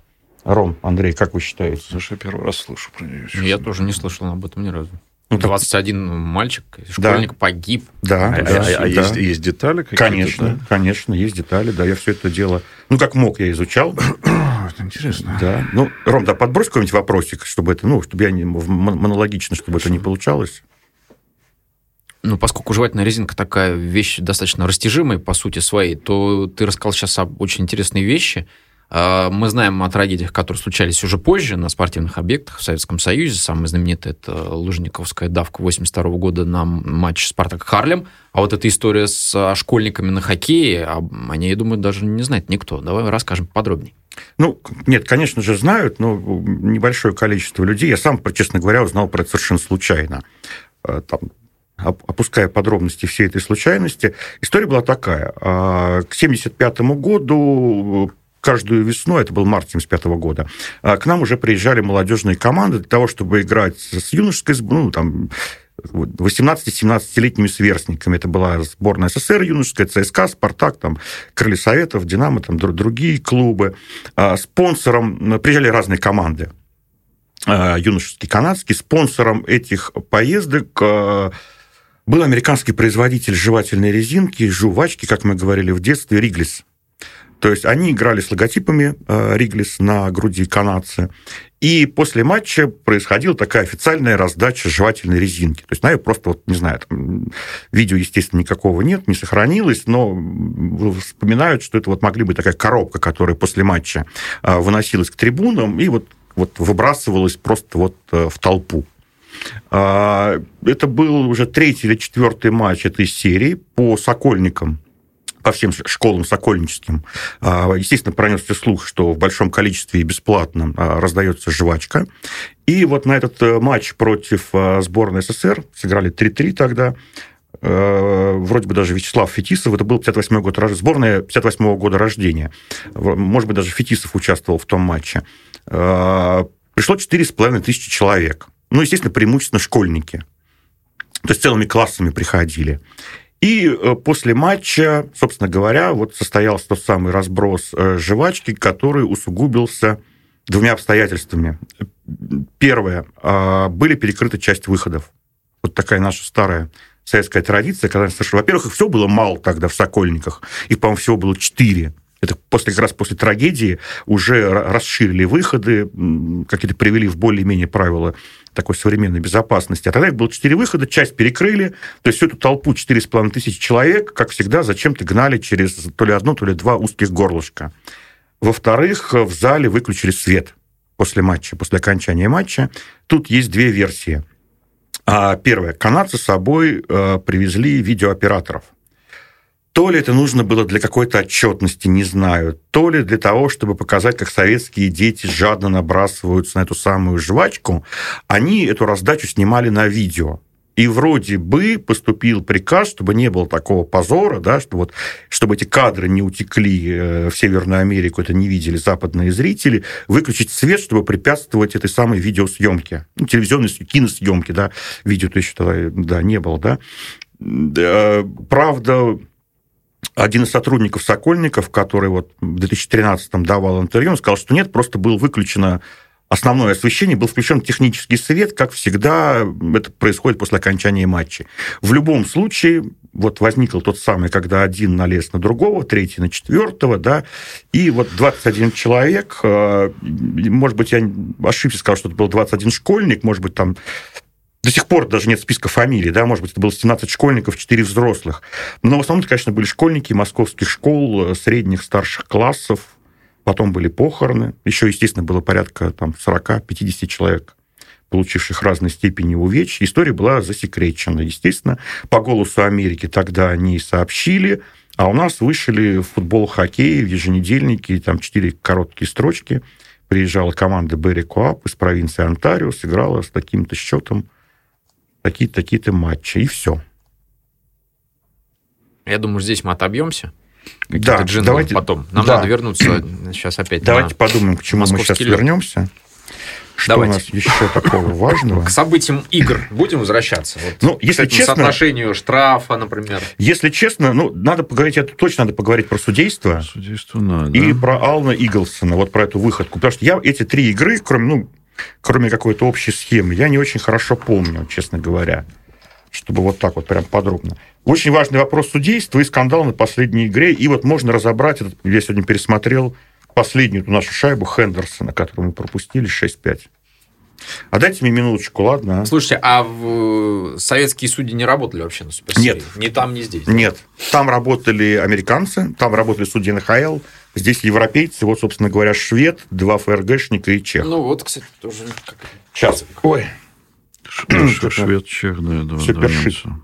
Ром, Андрей, как вы считаете? Слушай, я первый раз слышу про нее. Я тоже не слышал об этом ни разу. Ну, 21 мальчик, школьник да. погиб. Да, а, да, а, а да. Есть, есть детали какие-то? Конечно, да? конечно, есть детали, да, я все это дело, ну, как мог, я изучал. это интересно. Да, ну, Ром, да, подбрось какой-нибудь вопросик, чтобы это, ну, чтобы я не, монологично, чтобы это не получалось. Ну, поскольку жевательная резинка такая вещь достаточно растяжимая по сути своей, то ты рассказал сейчас об очень интересной вещи – мы знаем о трагедиях, которые случались уже позже на спортивных объектах в Советском Союзе. Самый знаменитый – это Лужниковская давка 82 года на матч «Спартак Харлем». А вот эта история с школьниками на хоккее, о ней, я думаю, даже не знает никто. Давай расскажем подробнее. Ну, нет, конечно же, знают, но небольшое количество людей. Я сам, честно говоря, узнал про это совершенно случайно. А, там, опуская подробности всей этой случайности, история была такая. А, к 1975 году каждую весну, это был март 75 года, а, к нам уже приезжали молодежные команды для того, чтобы играть с юношеской, ну, там, 18-17-летними сверстниками. Это была сборная СССР юношеская, ЦСКА, Спартак, там, Крылья Советов, Динамо, там, другие клубы. А, спонсором приезжали разные команды а, юношеские, канадские. Спонсором этих поездок был американский производитель жевательной резинки, жувачки, как мы говорили в детстве, Риглис. То есть они играли с логотипами э, Риглис на груди канадцы. И после матча происходила такая официальная раздача жевательной резинки. То есть, на просто, вот, не знаю, там, видео, естественно, никакого нет, не сохранилось, но вспоминают, что это вот могли быть такая коробка, которая после матча э, выносилась к трибунам и вот, вот выбрасывалась просто вот э, в толпу. А, это был уже третий или четвертый матч этой серии по Сокольникам по всем школам сокольническим, а, естественно, пронесся слух, что в большом количестве и бесплатно а, раздается жвачка. И вот на этот э, матч против а, сборной СССР сыграли 3-3 тогда, э, вроде бы даже Вячеслав Фетисов, это был 58 год, сборная 58 года рождения. Может быть, даже Фетисов участвовал в том матче. Пришло 4,5 тысячи человек. Ну, естественно, преимущественно школьники. То есть целыми классами приходили. И э, после матча, собственно говоря, вот состоялся тот самый разброс э, жвачки, который усугубился двумя обстоятельствами. Первое. А, были перекрыты часть выходов. Вот такая наша старая советская традиция, когда, во-первых, их все было мало тогда в Сокольниках. Их, по-моему, всего было четыре. Это после, как раз после трагедии уже расширили выходы, какие-то привели в более-менее правила такой современной безопасности. А тогда их было четыре выхода, часть перекрыли, то есть всю эту толпу 4,5 тысяч человек, как всегда, зачем-то гнали через то ли одно, то ли два узких горлышка. Во-вторых, в зале выключили свет после матча, после окончания матча. Тут есть две версии. А, первое. Канадцы с собой э, привезли видеооператоров – то ли это нужно было для какой-то отчетности, не знаю, то ли для того, чтобы показать, как советские дети жадно набрасываются на эту самую жвачку, они эту раздачу снимали на видео. И вроде бы поступил приказ, чтобы не было такого позора, да, что вот, чтобы эти кадры не утекли э, в Северную Америку, это не видели западные зрители, выключить свет, чтобы препятствовать этой самой видеосъемке, ну, телевизионной киносъемке, да, видео-то еще тогда да, не было, да. Правда, один из сотрудников Сокольников, который вот в 2013-м давал интервью, он сказал, что нет, просто было выключено основное освещение, был включен технический свет, как всегда это происходит после окончания матча. В любом случае, вот возникл тот самый, когда один налез на другого, третий на четвертого, да, и вот 21 человек, э, может быть, я ошибся, сказал, что это был 21 школьник, может быть, там до сих пор даже нет списка фамилий, да, может быть, это было 17 школьников, 4 взрослых. Но в основном это, конечно, были школьники московских школ, э, средних, старших классов, потом были похороны, еще, естественно, было порядка там 40-50 человек получивших разной степени увечья. История была засекречена. Естественно, по голосу Америки тогда они сообщили, а у нас вышли в футбол, хоккей, в еженедельнике, там четыре короткие строчки. Приезжала команда Берри Коап из провинции Онтарио, сыграла с таким-то счетом такие-то такие матчи, и все. Я думаю, здесь мы отобьемся. Да, давайте потом. Нам да. надо вернуться сейчас опять. Давайте подумаем, к чему мы сейчас лед. вернемся. Что Давайте. у нас еще такого важного? К событиям игр будем возвращаться? Вот ну, если к честно... соотношению штрафа, например. Если честно, ну, надо поговорить, это точно надо поговорить про судейство. Судейство надо. И про Ална Иглсона, вот про эту выходку. Потому что я эти три игры, кроме, ну, кроме какой-то общей схемы, я не очень хорошо помню, честно говоря, чтобы вот так вот прям подробно. Очень важный вопрос судейства и скандал на последней игре. И вот можно разобрать, этот, я сегодня пересмотрел последнюю нашу шайбу Хендерсона, которую мы пропустили 6-5. А дайте мне минуточку, ладно? А? Слушайте, а в... советские судьи не работали вообще на суперсерии? Нет. Ни там, ни здесь? Нет. Там работали американцы, там работали судьи НХЛ, Здесь европейцы, вот, собственно говоря, швед, два ФРГшника и чех. Ну, вот, кстати, тоже... Сейчас. Ой. Швед, чех, да, два, два немца.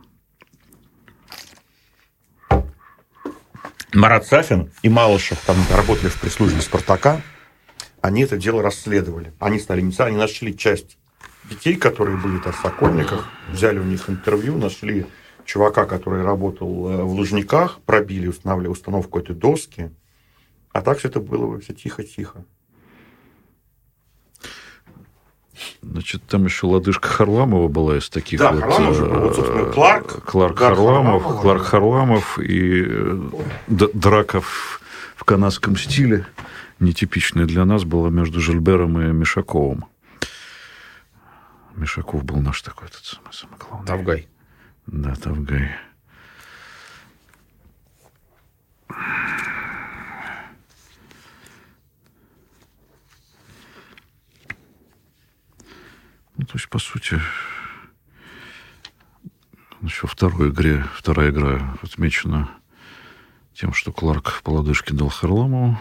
Марат Сафин и Малышев там работали в прислужбе Спартака. Они это дело расследовали. Они стали инициаторами, они нашли часть детей, которые были там в Сокольниках, взяли у них интервью, нашли чувака, который работал э, в Лужниках, пробили, устанавливали установку этой доски, а так все это было все тихо-тихо. Значит, там еще лодыжка Харламова была из таких да, вот... Харламов же, вот, собственно, Кларк. Кларк Харламов, Харламов, Кларк Харламов и э, драка в, в канадском стиле, нетипичная для нас, была между Жильбером и Мишаковым. Мишаков был наш такой, этот самый, самый главный. Тавгай. Да, Тавгай. Ну, то есть, по сути, еще второй игре, вторая игра отмечена тем, что Кларк по лодыжке дал Харламову.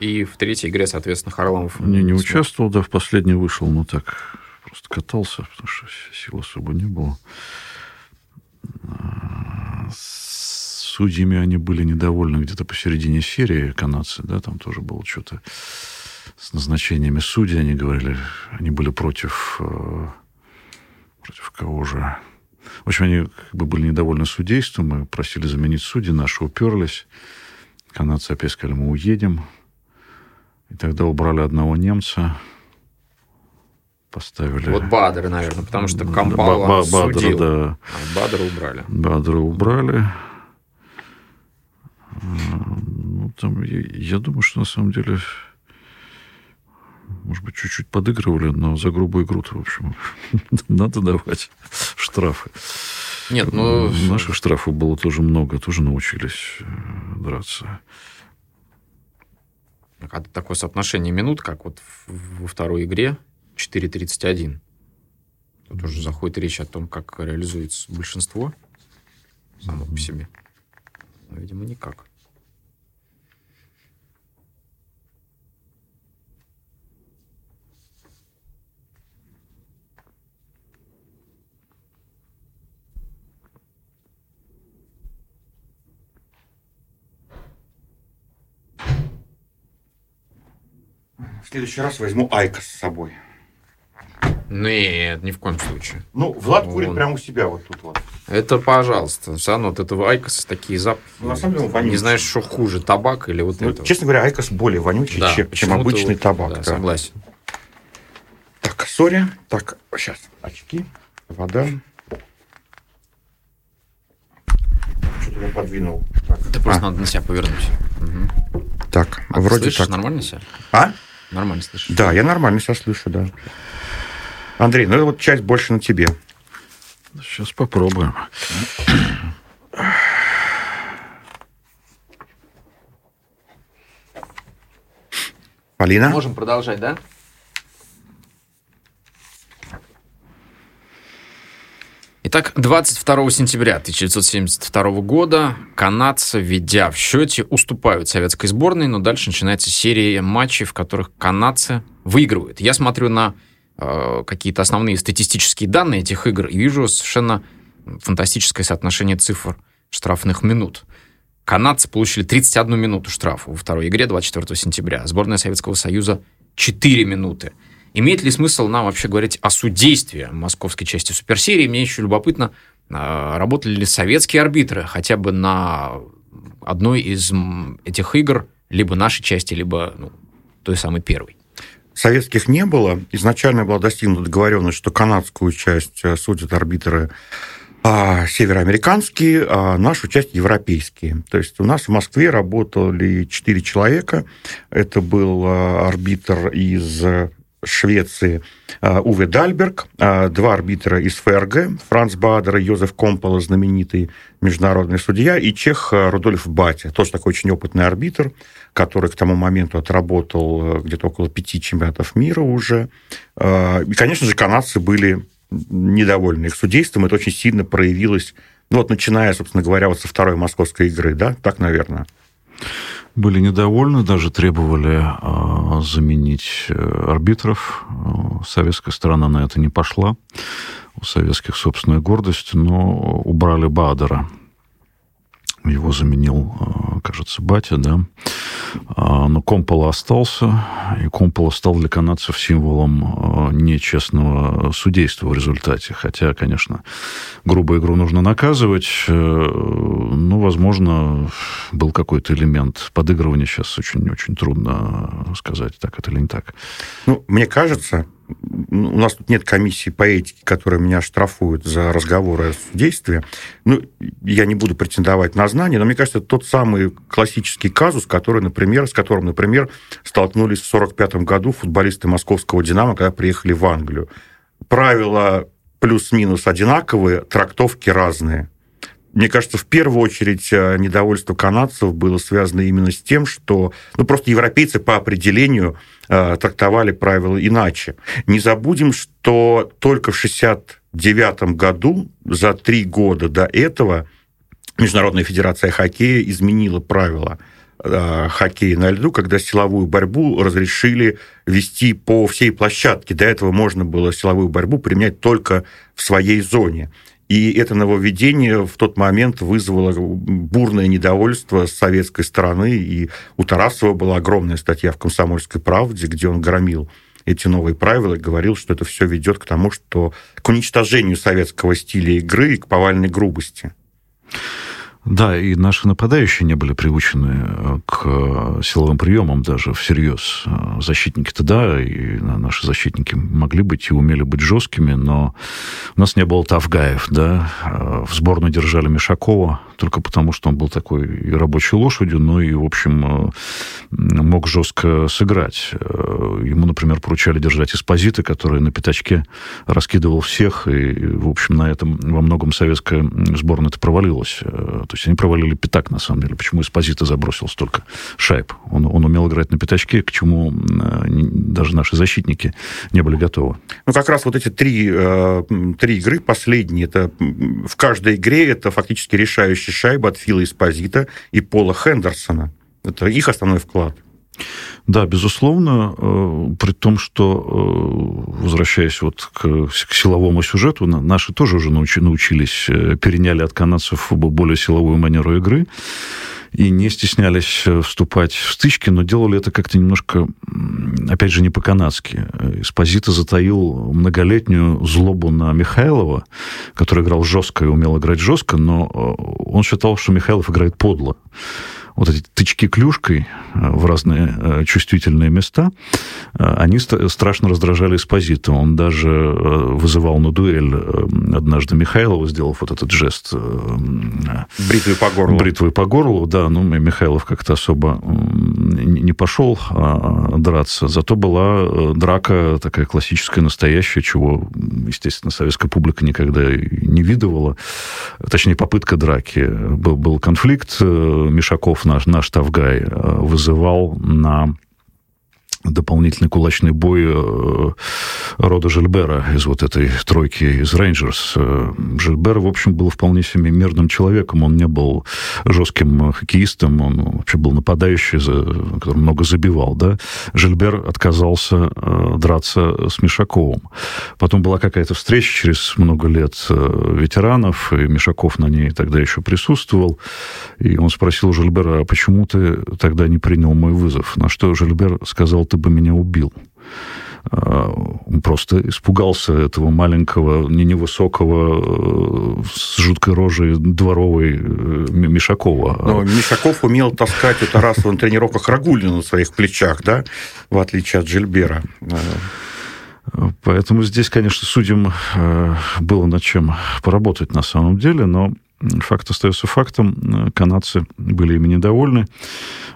И в третьей игре, соответственно, Харламов... Не, не участвовал, да, в последней вышел, но так просто катался, потому что сил особо не было. С судьями они были недовольны где-то посередине серии, канадцы, да, там тоже было что-то с назначениями судей, они говорили, они были против, э, против кого же? В общем, они как бы были недовольны судейством, мы просили заменить судьи, наши уперлись. Канадцы опять сказали, мы уедем. И тогда убрали одного немца, поставили... Вот Бадр, наверное, потому что Кампала ба- ба- Бадра, судил, да. а Бадра убрали. Бадра убрали. Ну, там, я, я думаю, что на самом деле может быть, чуть-чуть подыгрывали, но за грубую игру-то, в общем, надо давать штрафы. Нет, ну... Наших штрафов было тоже много, тоже научились э, драться. А такое соотношение минут, как вот во второй игре, 4.31. Тут уже заходит речь о том, как реализуется большинство само по себе. Но, видимо, никак. В следующий раз возьму IQOS с собой. Нет, ни в коем случае. Ну, Влад курит прямо у себя вот тут вот. Это, пожалуйста. Все равно вот этого IQOS такие запахи. Ну, на самом деле он вонючий. Не знаешь, что хуже, табак или вот ну, это. Честно говоря, IQOS более вонючий, да, чем, чем обычный вот, табак. Да, да, согласен. Так, sorry. Так, сейчас. Очки, вода. Что-то я подвинул. Так. Это просто а. надо на себя повернуть. Угу. Так, а вроде слышишь, так. нормально себя? А? Нормально слышишь? Да, я нормально себя слышу, да. Андрей, ну вот часть больше на тебе. Сейчас попробуем. Полина? Можем продолжать, да? Итак, 22 сентября 1972 года канадцы, ведя в счете, уступают советской сборной, но дальше начинается серия матчей, в которых канадцы выигрывают. Я смотрю на э, какие-то основные статистические данные этих игр и вижу совершенно фантастическое соотношение цифр штрафных минут. Канадцы получили 31 минуту штрафа во второй игре 24 сентября. Сборная Советского Союза 4 минуты. Имеет ли смысл нам вообще говорить о судействе московской части суперсерии? Мне еще любопытно, а, работали ли советские арбитры хотя бы на одной из этих игр, либо нашей части, либо ну, той самой первой? Советских не было. Изначально была достигнута договоренность, что канадскую часть э, судят арбитры а, североамериканские, а нашу часть европейские. То есть у нас в Москве работали четыре человека. Это был а, арбитр из Швеции а, Уве Дальберг, а, два арбитра из ФРГ, Франц Бадер и Йозеф Компола, знаменитый международный судья, и чех а, Рудольф Батя, тоже такой очень опытный арбитр, который к тому моменту отработал где-то около пяти чемпионатов мира уже. И, конечно же, канадцы были недовольны их судейством, это очень сильно проявилось, ну вот начиная, собственно говоря, вот со второй московской игры, да, так, наверное были недовольны, даже требовали э, заменить э, арбитров. Э, советская сторона на это не пошла. У советских собственная гордость, но убрали Бадера. Его заменил, э, кажется, Батя, да. А, но Компола остался, и Компола стал для канадцев символом э, нечестного судейства в результате. Хотя, конечно, грубую игру нужно наказывать. Э, ну, возможно, был какой-то элемент подыгрывания. Сейчас очень-очень трудно сказать, так это или не так. Ну, мне кажется, у нас тут нет комиссии по этике, которая меня штрафует за разговоры о судействе. Ну, я не буду претендовать на знания, но мне кажется, это тот самый классический казус, который, например, с которым, например, столкнулись в 1945 году футболисты московского «Динамо», когда приехали в Англию. Правила плюс-минус одинаковые, трактовки разные. Мне кажется, в первую очередь э, недовольство канадцев было связано именно с тем, что ну, просто европейцы по определению трактовали правила иначе. Не забудем, что только в 1969 году, за три года до этого, Международная федерация хоккея изменила правила э, хоккея на льду, когда силовую борьбу разрешили вести по всей площадке. До этого можно было силовую борьбу применять только в своей зоне. И это нововведение в тот момент вызвало бурное недовольство с советской стороны. И у Тарасова была огромная статья в «Комсомольской правде», где он громил эти новые правила и говорил, что это все ведет к тому, что к уничтожению советского стиля игры и к повальной грубости. Да, и наши нападающие не были приучены э, к э, силовым приемам даже всерьез. Э, защитники-то да, и наши защитники могли быть и умели быть жесткими, но у нас не было Тавгаев, да. В сборную держали Мишакова только потому, что он был такой и рабочей лошадью, но и, в общем, мог жестко сыграть. Ему, например, поручали держать эспозиты, который на пятачке раскидывал всех, и, в общем, на этом во многом советская сборная-то провалилась. То есть они провалили пятак, на самом деле. Почему Эспозита забросил столько шайб? Он, он умел играть на пятачке, к чему даже наши защитники не были готовы. Ну, как раз вот эти три, э, три игры последние, это в каждой игре это фактически решающая шайба от Фила Эспозита и Пола Хендерсона. Это их основной вклад. Да, безусловно, э, при том, что, э, возвращаясь вот к, к силовому сюжету, наши тоже уже научи, научились, э, переняли от канадцев более силовую манеру игры и не стеснялись вступать в стычки, но делали это как-то немножко, опять же, не по-канадски. Эспозита затаил многолетнюю злобу на Михайлова, который играл жестко и умел играть жестко, но он считал, что Михайлов играет подло вот эти тычки клюшкой э, в разные э, чувствительные места, э, они страшно раздражали Эспозита. Он даже вызывал на дуэль однажды Михайлова, сделав вот этот жест. Бритвы по горлу. Бритвы по горлу, да. Ну, Михайлов как-то особо не пошел а, драться, зато была драка такая классическая, настоящая, чего, естественно, советская публика никогда не видывала. Точнее, попытка драки. Был, был конфликт, Мишаков, наш, наш Тавгай, вызывал на дополнительный кулачный бой э, рода Жильбера из вот этой тройки из Рейнджерс. Э, Жильбер, в общем, был вполне себе мирным человеком. Он не был жестким хоккеистом, он вообще был нападающий, который много забивал. Да? Жильбер отказался э, драться с Мишаковым. Потом была какая-то встреча через много лет ветеранов, и Мишаков на ней тогда еще присутствовал. И он спросил Жильбера, а почему ты тогда не принял мой вызов? На что Жильбер сказал, ты бы меня убил. А, он просто испугался этого маленького, не невысокого, э, с жуткой рожей дворовой э, Мишакова. Но Мишаков умел таскать у Тарасова на тренировках Рагулина на своих плечах, да, в отличие от Жильбера. Поэтому здесь, конечно, судьям э, было над чем поработать на самом деле, но Факт остается фактом. Канадцы были ими недовольны.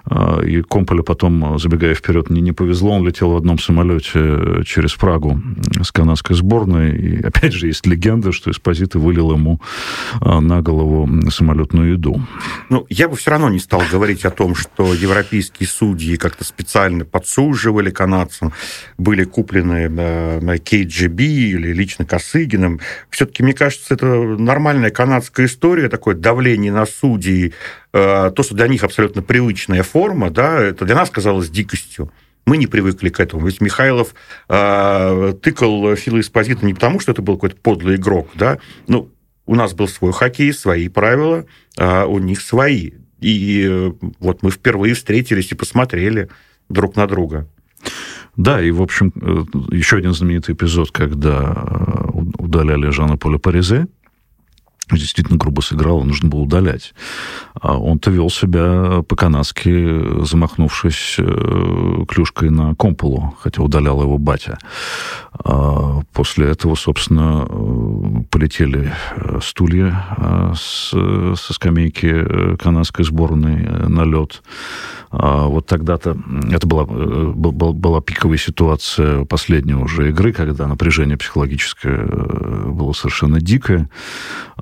А, и Комполя потом, забегая вперед, не, не повезло. Он летел в одном самолете через Прагу с канадской сборной. И опять же есть легенда, что Эспозиты вылил ему а, на голову самолетную еду. Ну, я бы все равно не стал говорить о том, что европейские судьи как-то специально подсуживали канадцам, были куплены на KGB или лично Косыгиным. Все-таки, мне кажется, это нормальная канадская история, история, такое давление на судей, э, то, что для них абсолютно привычная форма, да, это для нас казалось дикостью. Мы не привыкли к этому. Ведь Михайлов э, тыкал Фила Эспозита не потому, что это был какой-то подлый игрок, да, ну, у нас был свой хоккей, свои правила, а у них свои. И э, вот мы впервые встретились и посмотрели друг на друга. Да, и, в общем, э, еще один знаменитый эпизод, когда удаляли Жана Поля Паризе, действительно грубо сыграл, нужно было удалять. А он-то вел себя по-канадски, замахнувшись э, клюшкой на комполу, хотя удалял его батя. А после этого, собственно, э, полетели э, стулья с, со скамейки канадской сборной на лед. А вот тогда-то это была, была, пиковая ситуация последней уже игры, когда напряжение психологическое было совершенно дикое.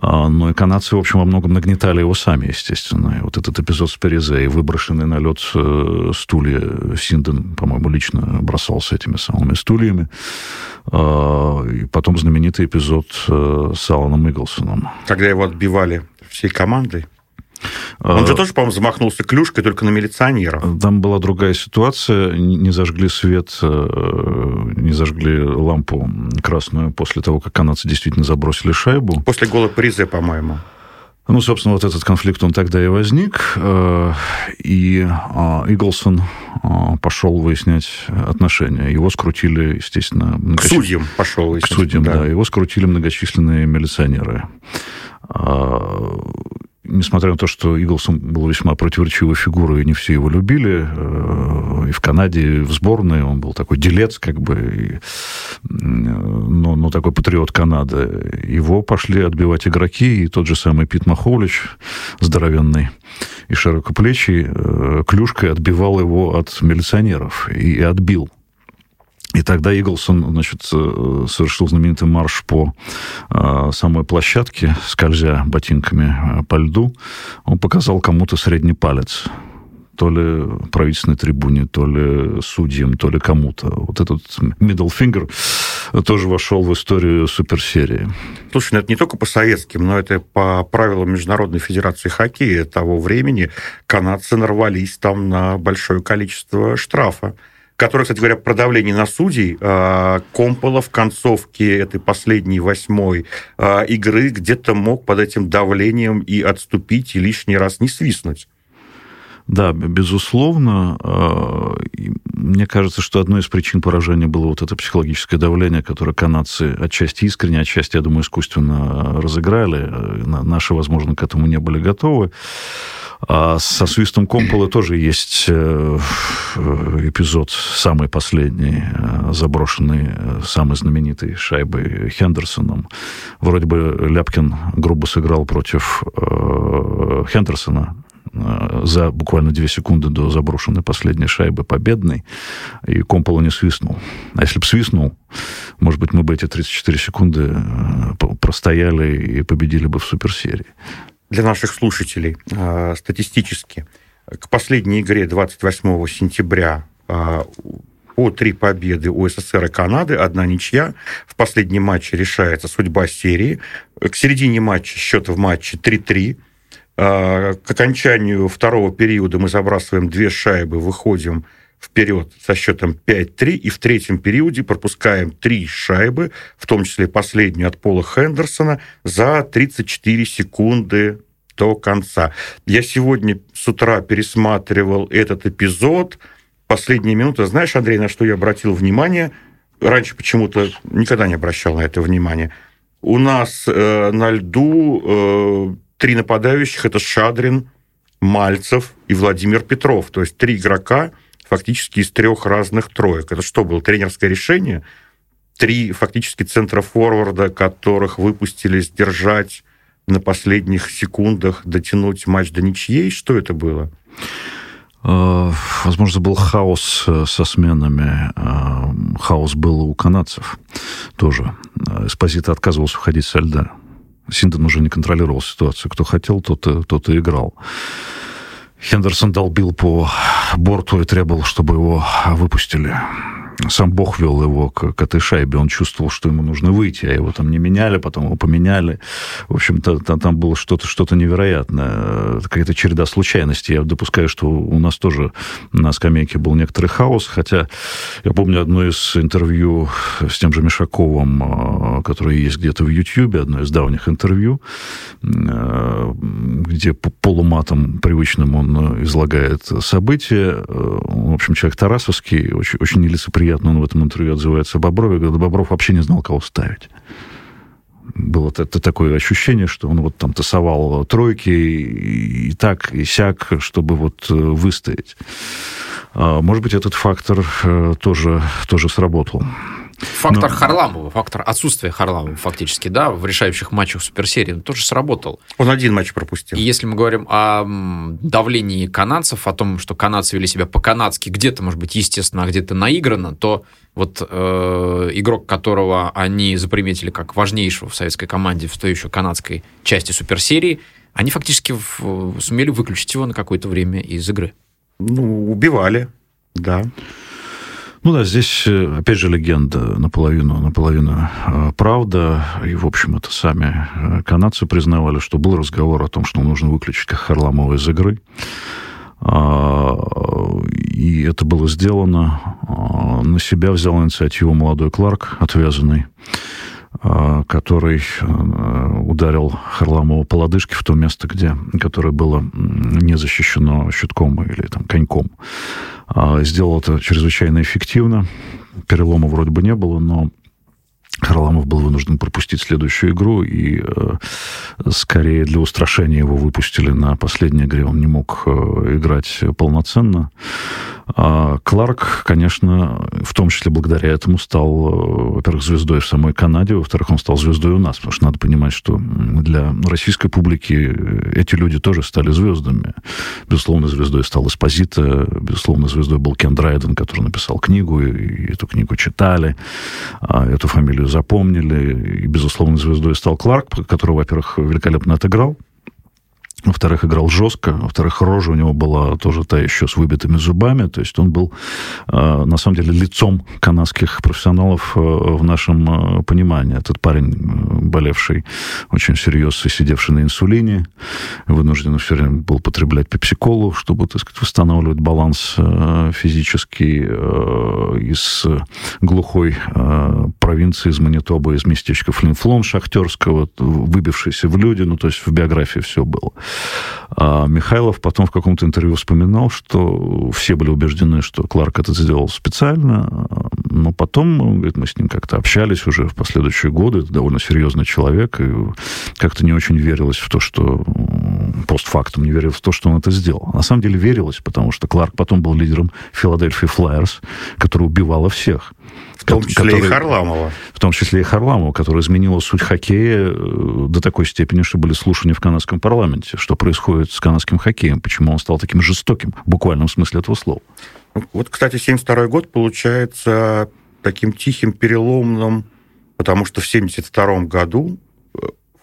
А, но и канадцы, в общем, во многом нагнетали его сами, естественно. И вот этот эпизод с Перезе и выброшенный на лед э, стулья Синден, по-моему, лично бросался этими самыми стульями. А, и потом знаменитый эпизод э, с Аланом Иглсоном. Когда его отбивали всей командой? Он же тоже, по-моему, замахнулся клюшкой только на милиционеров. Там была другая ситуация. Не зажгли свет, э, не зажгли лампу красную после того, как канадцы действительно забросили шайбу. После гола Призе, по-моему. Ну, собственно, вот этот конфликт, он тогда и возник, э, и а, Иглсон пошел выяснять отношения. Его скрутили, естественно... Многоч... К судьям пошел. К судьям, да. да. Его скрутили многочисленные милиционеры а, несмотря на то, что Иглсон был весьма противоречивой фигурой, и не все его любили, э, и в Канаде, и в сборной он был такой делец, как бы, и, но, но такой патриот Канады. Его пошли отбивать игроки, и тот же самый Пит Маховлич, здоровенный и широкоплечий, э, клюшкой отбивал его от милиционеров и отбил. И тогда Иглсон, значит, э, совершил знаменитый марш по э, самой площадке, скользя ботинками э, по льду. Он показал кому-то средний палец то ли правительственной трибуне, то ли судьям, то ли кому-то. Вот этот middle finger тоже вошел в историю суперсерии. Слушай, ну это не только по советским, но это по правилам Международной Федерации Хоккея того времени. Канадцы нарвались там на большое количество штрафа который, кстати говоря, про давление на судей, а, Компола в концовке этой последней восьмой а, игры где-то мог под этим давлением и отступить, и лишний раз не свистнуть. Да, безусловно. А, мне кажется, что одной из причин поражения было вот это психологическое давление, которое канадцы отчасти искренне, отчасти, я думаю, искусственно разыграли. Наши, возможно, к этому не были готовы. А со свистом Компола тоже есть э, эпизод, самый последний, э, заброшенный, э, самый знаменитый шайбой Хендерсоном. Вроде бы Ляпкин грубо сыграл против Хендерсона, э, за буквально две секунды до заброшенной последней шайбы победной, и Компола не свистнул. А если бы свистнул, может быть, мы бы эти 34 секунды э, простояли и победили бы в суперсерии. Для наших слушателей статистически к последней игре 28 сентября по три победы у СССР и Канады, одна ничья. В последнем матче решается судьба серии. К середине матча счет в матче 3-3. А, к окончанию второго периода мы забрасываем две шайбы, выходим вперед со счетом 5-3, и в третьем периоде пропускаем три шайбы, в том числе последнюю от Пола Хендерсона, за 34 секунды до конца. Я сегодня с утра пересматривал этот эпизод – последние минуты. Знаешь, Андрей, на что я обратил внимание? Раньше почему-то никогда не обращал на это внимание. У нас э, на льду э, три нападающих. Это Шадрин, Мальцев и Владимир Петров. То есть три игрока фактически из трех разных троек. Это что было? Тренерское решение? Три фактически центра форварда, которых выпустили сдержать на последних секундах, дотянуть матч до ничьей. Что это было? Э, возможно, был хаос э, со сменами. Э, хаос был у канадцев тоже. Эспозита отказывался уходить со льда. Синден уже не контролировал ситуацию. Кто хотел, тот, тот и играл. Хендерсон долбил по борту и требовал, чтобы его выпустили сам Бог вел его к, к этой шайбе. Он чувствовал, что ему нужно выйти, а его там не меняли, потом его поменяли. В общем-то, там, там было что-то что невероятное. Какая-то череда случайностей. Я допускаю, что у нас тоже на скамейке был некоторый хаос, хотя я помню одно из интервью с тем же Мишаковым, а, которое есть где-то в Ютьюбе, одно из давних интервью, а, где полуматом привычным он излагает события. В общем, человек Тарасовский, очень, очень нелицеприятный приятно он в этом интервью отзывается о Боброве, когда Бобров вообще не знал, кого ставить. Было это такое ощущение, что он вот там тасовал тройки и, и так, и сяк, чтобы вот э, выстоять. А, может быть, этот фактор э, тоже, тоже сработал. Фактор Но... Харламова, фактор отсутствия Харламова фактически, да, в решающих матчах суперсерии он тоже сработал. Он один матч пропустил. И если мы говорим о давлении канадцев, о том, что канадцы вели себя по-канадски, где-то, может быть, естественно, а где-то наиграно, то вот э, игрок, которого они заприметили как важнейшего в советской команде в той еще канадской части суперсерии, они фактически в, сумели выключить его на какое-то время из игры. Ну, убивали, да. Ну да, здесь, э, опять же, легенда наполовину, наполовину э, правда. И, в общем, это сами э, канадцы признавали, что был разговор о том, что нужно выключить как Харламова из игры. А, и это было сделано. А, на себя взял инициативу молодой Кларк, отвязанный а, который ударил Харламова по лодыжке в то место, где, которое было не защищено щитком или там, коньком. Сделал это чрезвычайно эффективно. Перелома вроде бы не было, но Харламов был вынужден пропустить следующую игру, и э, скорее для устрашения его выпустили на последней игре. Он не мог э, играть полноценно. А Кларк, конечно, в том числе благодаря этому стал, э, во-первых, звездой в самой Канаде, во-вторых, он стал звездой у нас, потому что надо понимать, что для российской публики эти люди тоже стали звездами. Безусловно, звездой стал Эспозита, безусловно, звездой был Кен Драйден, который написал книгу, и эту книгу читали, а эту фамилию запомнили. И, безусловно, звездой стал Кларк, которого, во-первых, великолепно отыграл. Во-вторых, играл жестко. Во-вторых, рожа у него была тоже та еще с выбитыми зубами. То есть он был, э, на самом деле, лицом канадских профессионалов э, в нашем э, понимании. Этот парень, болевший очень серьезно, сидевший на инсулине, вынужден все время был потреблять пепсиколу, чтобы, так сказать, восстанавливать баланс физический из глухой провинции, из Манитоба, из местечка Флинфлон шахтерского, выбившийся в люди. Ну, то есть в биографии все было. А Михайлов потом в каком-то интервью вспоминал, что все были убеждены, что Кларк это сделал специально, но потом, он говорит, мы с ним как-то общались уже в последующие годы, это довольно серьезный человек, и как-то не очень верилось в то, что постфактум не верилось в то, что он это сделал. На самом деле верилось, потому что Кларк потом был лидером Филадельфии Флайерс, который убивала всех. В том числе который, и Харламова. В том числе и Харламова, который изменила суть хоккея э, до такой степени, что были слушания в канадском парламенте. Что происходит с канадским хоккеем? Почему он стал таким жестоким, в буквальном смысле этого слова? Вот, кстати, 72 год получается таким тихим переломным, потому что в 72 году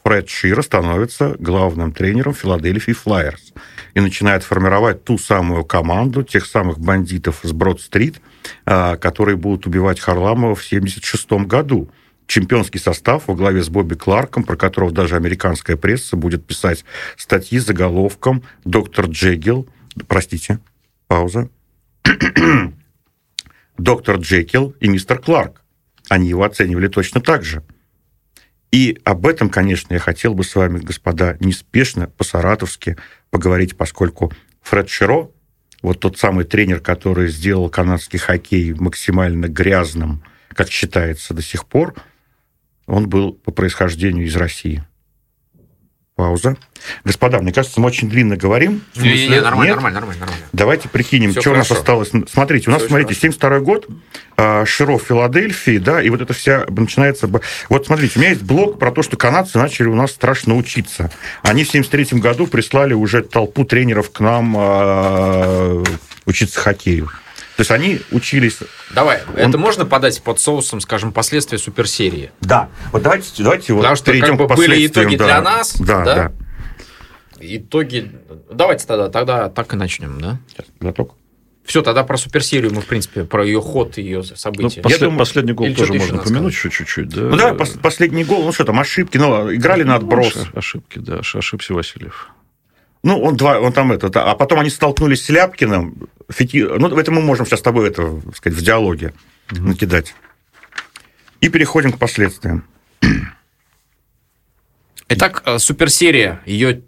Фред Шира становится главным тренером Филадельфии Флайерс и начинает формировать ту самую команду тех самых бандитов с Брод-стрит, а, которые будут убивать Харламова в 1976 году. Чемпионский состав во главе с Бобби Кларком, про которого даже американская пресса будет писать статьи с заголовком «Доктор Джегил», простите, пауза, «Доктор Джекил и мистер Кларк». Они его оценивали точно так же – и об этом, конечно, я хотел бы с вами, господа, неспешно, по-саратовски поговорить, поскольку Фред Широ, вот тот самый тренер, который сделал канадский хоккей максимально грязным, как считается до сих пор, он был по происхождению из России. Пауза. Господа, мне кажется, мы очень длинно говорим. Не, не, нормально, нормально, нормально, нормально. Давайте прикинем, Все что хорошо. у нас осталось. Смотрите, у нас, Все смотрите, 72 год, э, Широ Филадельфии, да, и вот это вся начинается... Вот смотрите, у меня есть блог про то, что канадцы начали у нас страшно учиться. Они в 73 году прислали уже толпу тренеров к нам э, учиться хоккею. То есть они учились... Давай, Он... это можно подать под соусом, скажем, последствия суперсерии? Да. Вот давайте, давайте Потому вот что перейдем как бы, были итоги да. для нас, да, да? да. Итоги... Давайте тогда, тогда так и начнем, да? Сейчас, глоток. Все, тогда про суперсерию мы, в принципе, про ее ход и ее события. Ну, послед, думаю, последний гол тоже можно упомянуть еще чуть-чуть. Да? Ну, да, пос, последний гол, ну что там, ошибки, ну, играли ну, на отброс. Ошибки, да, ошибся Васильев. Ну, он, два, он там это, а потом они столкнулись с Ляпкиным. Фити... Ну, это мы можем сейчас с тобой это, сказать, в диалоге mm-hmm. накидать. И переходим к последствиям. Итак, э, суперсерия, ее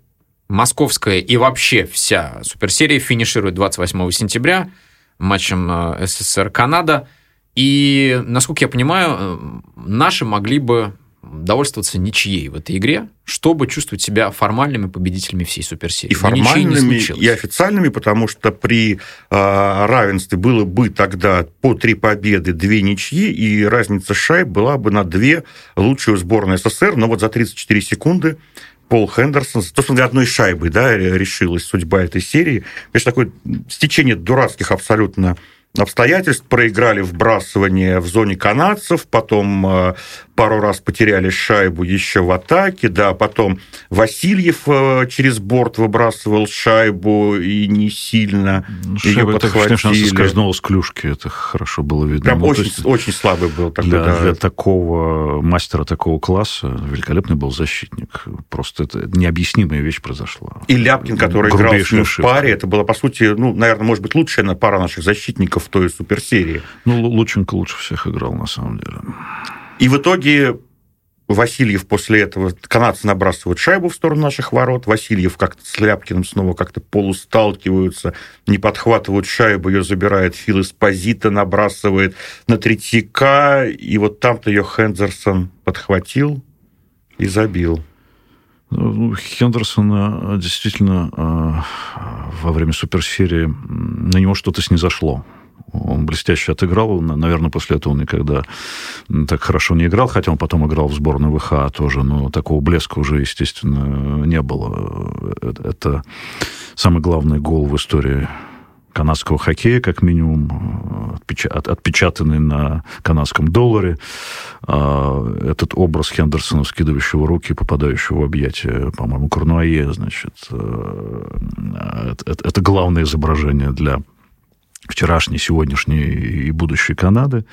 московская и вообще вся суперсерия финиширует 28 сентября матчем э, СССР-Канада. И, насколько я понимаю, э, наши могли бы довольствоваться ничьей в этой игре, чтобы чувствовать себя формальными победителями всей суперсерии. И формальными, и официальными, потому что при э, равенстве было бы тогда по три победы, две ничьи, и разница шайб была бы на две лучшие сборной СССР, но вот за 34 секунды Пол Хендерсон, то, что для одной шайбы да, решилась судьба этой серии. Конечно, такое стечение дурацких абсолютно обстоятельств, проиграли вбрасывание в зоне канадцев, потом э, пару раз потеряли шайбу еще в атаке, да, потом Васильев э, через борт выбрасывал шайбу и не сильно ну, ее Шайба подхватили. Это, конечно, скользнула с клюшки, это хорошо было видно. Прям ну, очень, есть, очень слабый был тогда. Для, да. для такого мастера такого класса великолепный был защитник. Просто это необъяснимая вещь произошла. И Ляпкин, который играл с ним в паре, это была, по сути, ну, наверное, может быть, лучшая пара наших защитников в той суперсерии. Ну, Лученко лучше всех играл, на самом деле. И в итоге Васильев после этого, канадцы набрасывают шайбу в сторону наших ворот, Васильев как-то с Ляпкиным снова как-то полусталкиваются, не подхватывают шайбу, ее забирает Фил Эспозита, набрасывает на Третьяка, и вот там-то ее Хендерсон подхватил и забил. Ну, Хендерсона действительно а, во время суперсерии на него что-то снизошло. Он блестяще отыграл. Наверное, после этого он никогда так хорошо не играл, хотя он потом играл в сборной ВХ тоже, но такого блеска уже, естественно, не было. Это самый главный гол в истории канадского хоккея, как минимум, отпечатанный на канадском долларе. А, этот образ Хендерсона, скидывающего руки, попадающего в объятия, по-моему, Корнуае, значит, э, это главное изображение для вчерашней, сегодняшней и будущей Канады.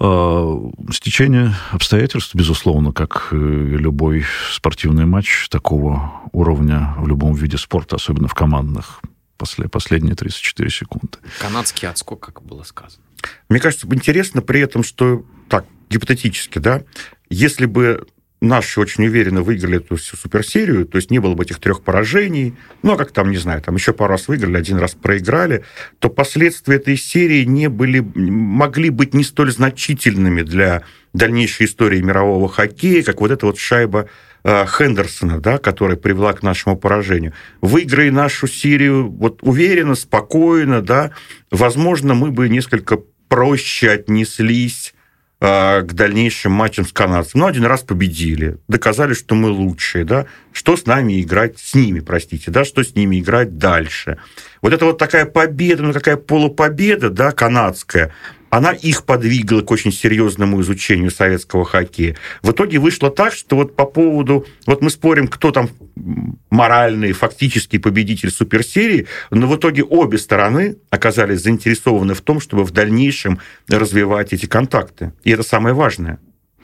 А, стечение обстоятельств, безусловно, как любой спортивный матч такого уровня в любом виде спорта, особенно в командных, после, последние 34 секунды. Канадский отскок, как было сказано. Мне кажется, интересно при этом, что так, гипотетически, да, если бы наши очень уверенно выиграли эту всю суперсерию, то есть не было бы этих трех поражений, ну, а как там, не знаю, там еще пару раз выиграли, один раз проиграли, то последствия этой серии не были, могли быть не столь значительными для дальнейшей истории мирового хоккея, как вот эта вот шайба э, Хендерсона, да, которая привела к нашему поражению. Выиграй нашу серию вот уверенно, спокойно, да, возможно, мы бы несколько проще отнеслись а, к дальнейшим матчам с канадцами. Ну, один раз победили, доказали, что мы лучшие, да, что с нами играть, с ними, простите, да, что с ними играть дальше. Вот это вот такая победа, ну, какая полупобеда, да, канадская, она их подвигала к очень серьезному изучению советского хоккея. В итоге вышло так, что вот по поводу... Вот мы спорим, кто там моральный, фактический победитель суперсерии, но в итоге обе стороны оказались заинтересованы в том, чтобы в дальнейшем развивать эти контакты. И это самое важное.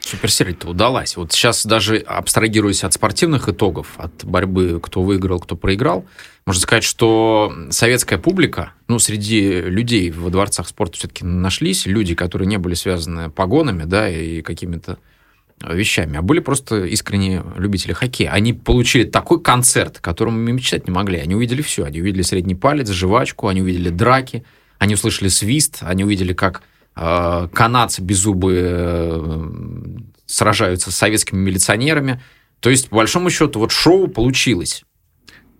Суперсерия-то удалась. Вот сейчас даже абстрагируясь от спортивных итогов, от борьбы, кто выиграл, кто проиграл, можно сказать, что советская публика, ну, среди людей во дворцах спорта все-таки нашлись люди, которые не были связаны погонами, да, и какими-то вещами, а были просто искренние любители хоккея. Они получили такой концерт, которому мы мечтать не могли. Они увидели все. Они увидели средний палец, жвачку, они увидели драки, они услышали свист, они увидели, как канадцы беззубые э, сражаются с советскими милиционерами. То есть, по большому счету, вот шоу получилось.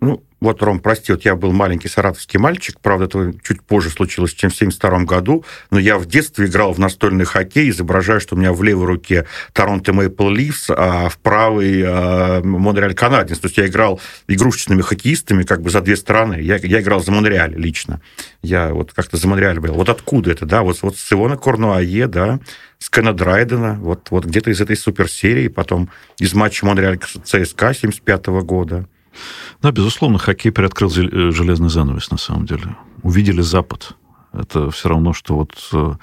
Ну, вот, Ром, прости, вот я был маленький саратовский мальчик, правда, это чуть позже случилось, чем в 72 году, но я в детстве играл в настольный хоккей, изображая, что у меня в левой руке Торонто Мэйпл Ливс, а в правой э, Монреаль Канадинс. То есть я играл игрушечными хоккеистами как бы за две стороны. Я, я играл за Монреаль лично. Я вот как-то за Монреаль был. Вот откуда это, да? Вот, вот с Ивона Корнуае, да, с Кена Драйдена, вот, вот где-то из этой суперсерии, потом из матча Монреаль ЦСКА 75 года. Да, безусловно, хоккей приоткрыл э, железный занавес, на самом деле. Увидели Запад. Это все равно, что вот э,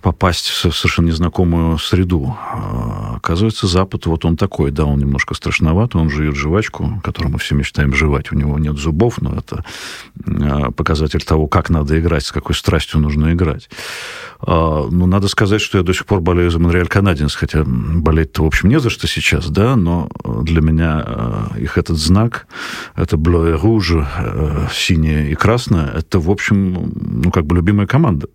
попасть в совершенно незнакомую среду. А, оказывается, Запад, вот он такой, да, он немножко страшноват, он жует жвачку, которую мы все мечтаем жевать. У него нет зубов, но это а, показатель того, как надо играть, с какой страстью нужно играть. А, ну, надо сказать, что я до сих пор болею за Монреаль Канадинс, хотя болеть-то, в общем, не за что сейчас, да, но для меня их этот знак, это bleu et rouge, синее и красное, это, в общем, ну, как бы любимая команда.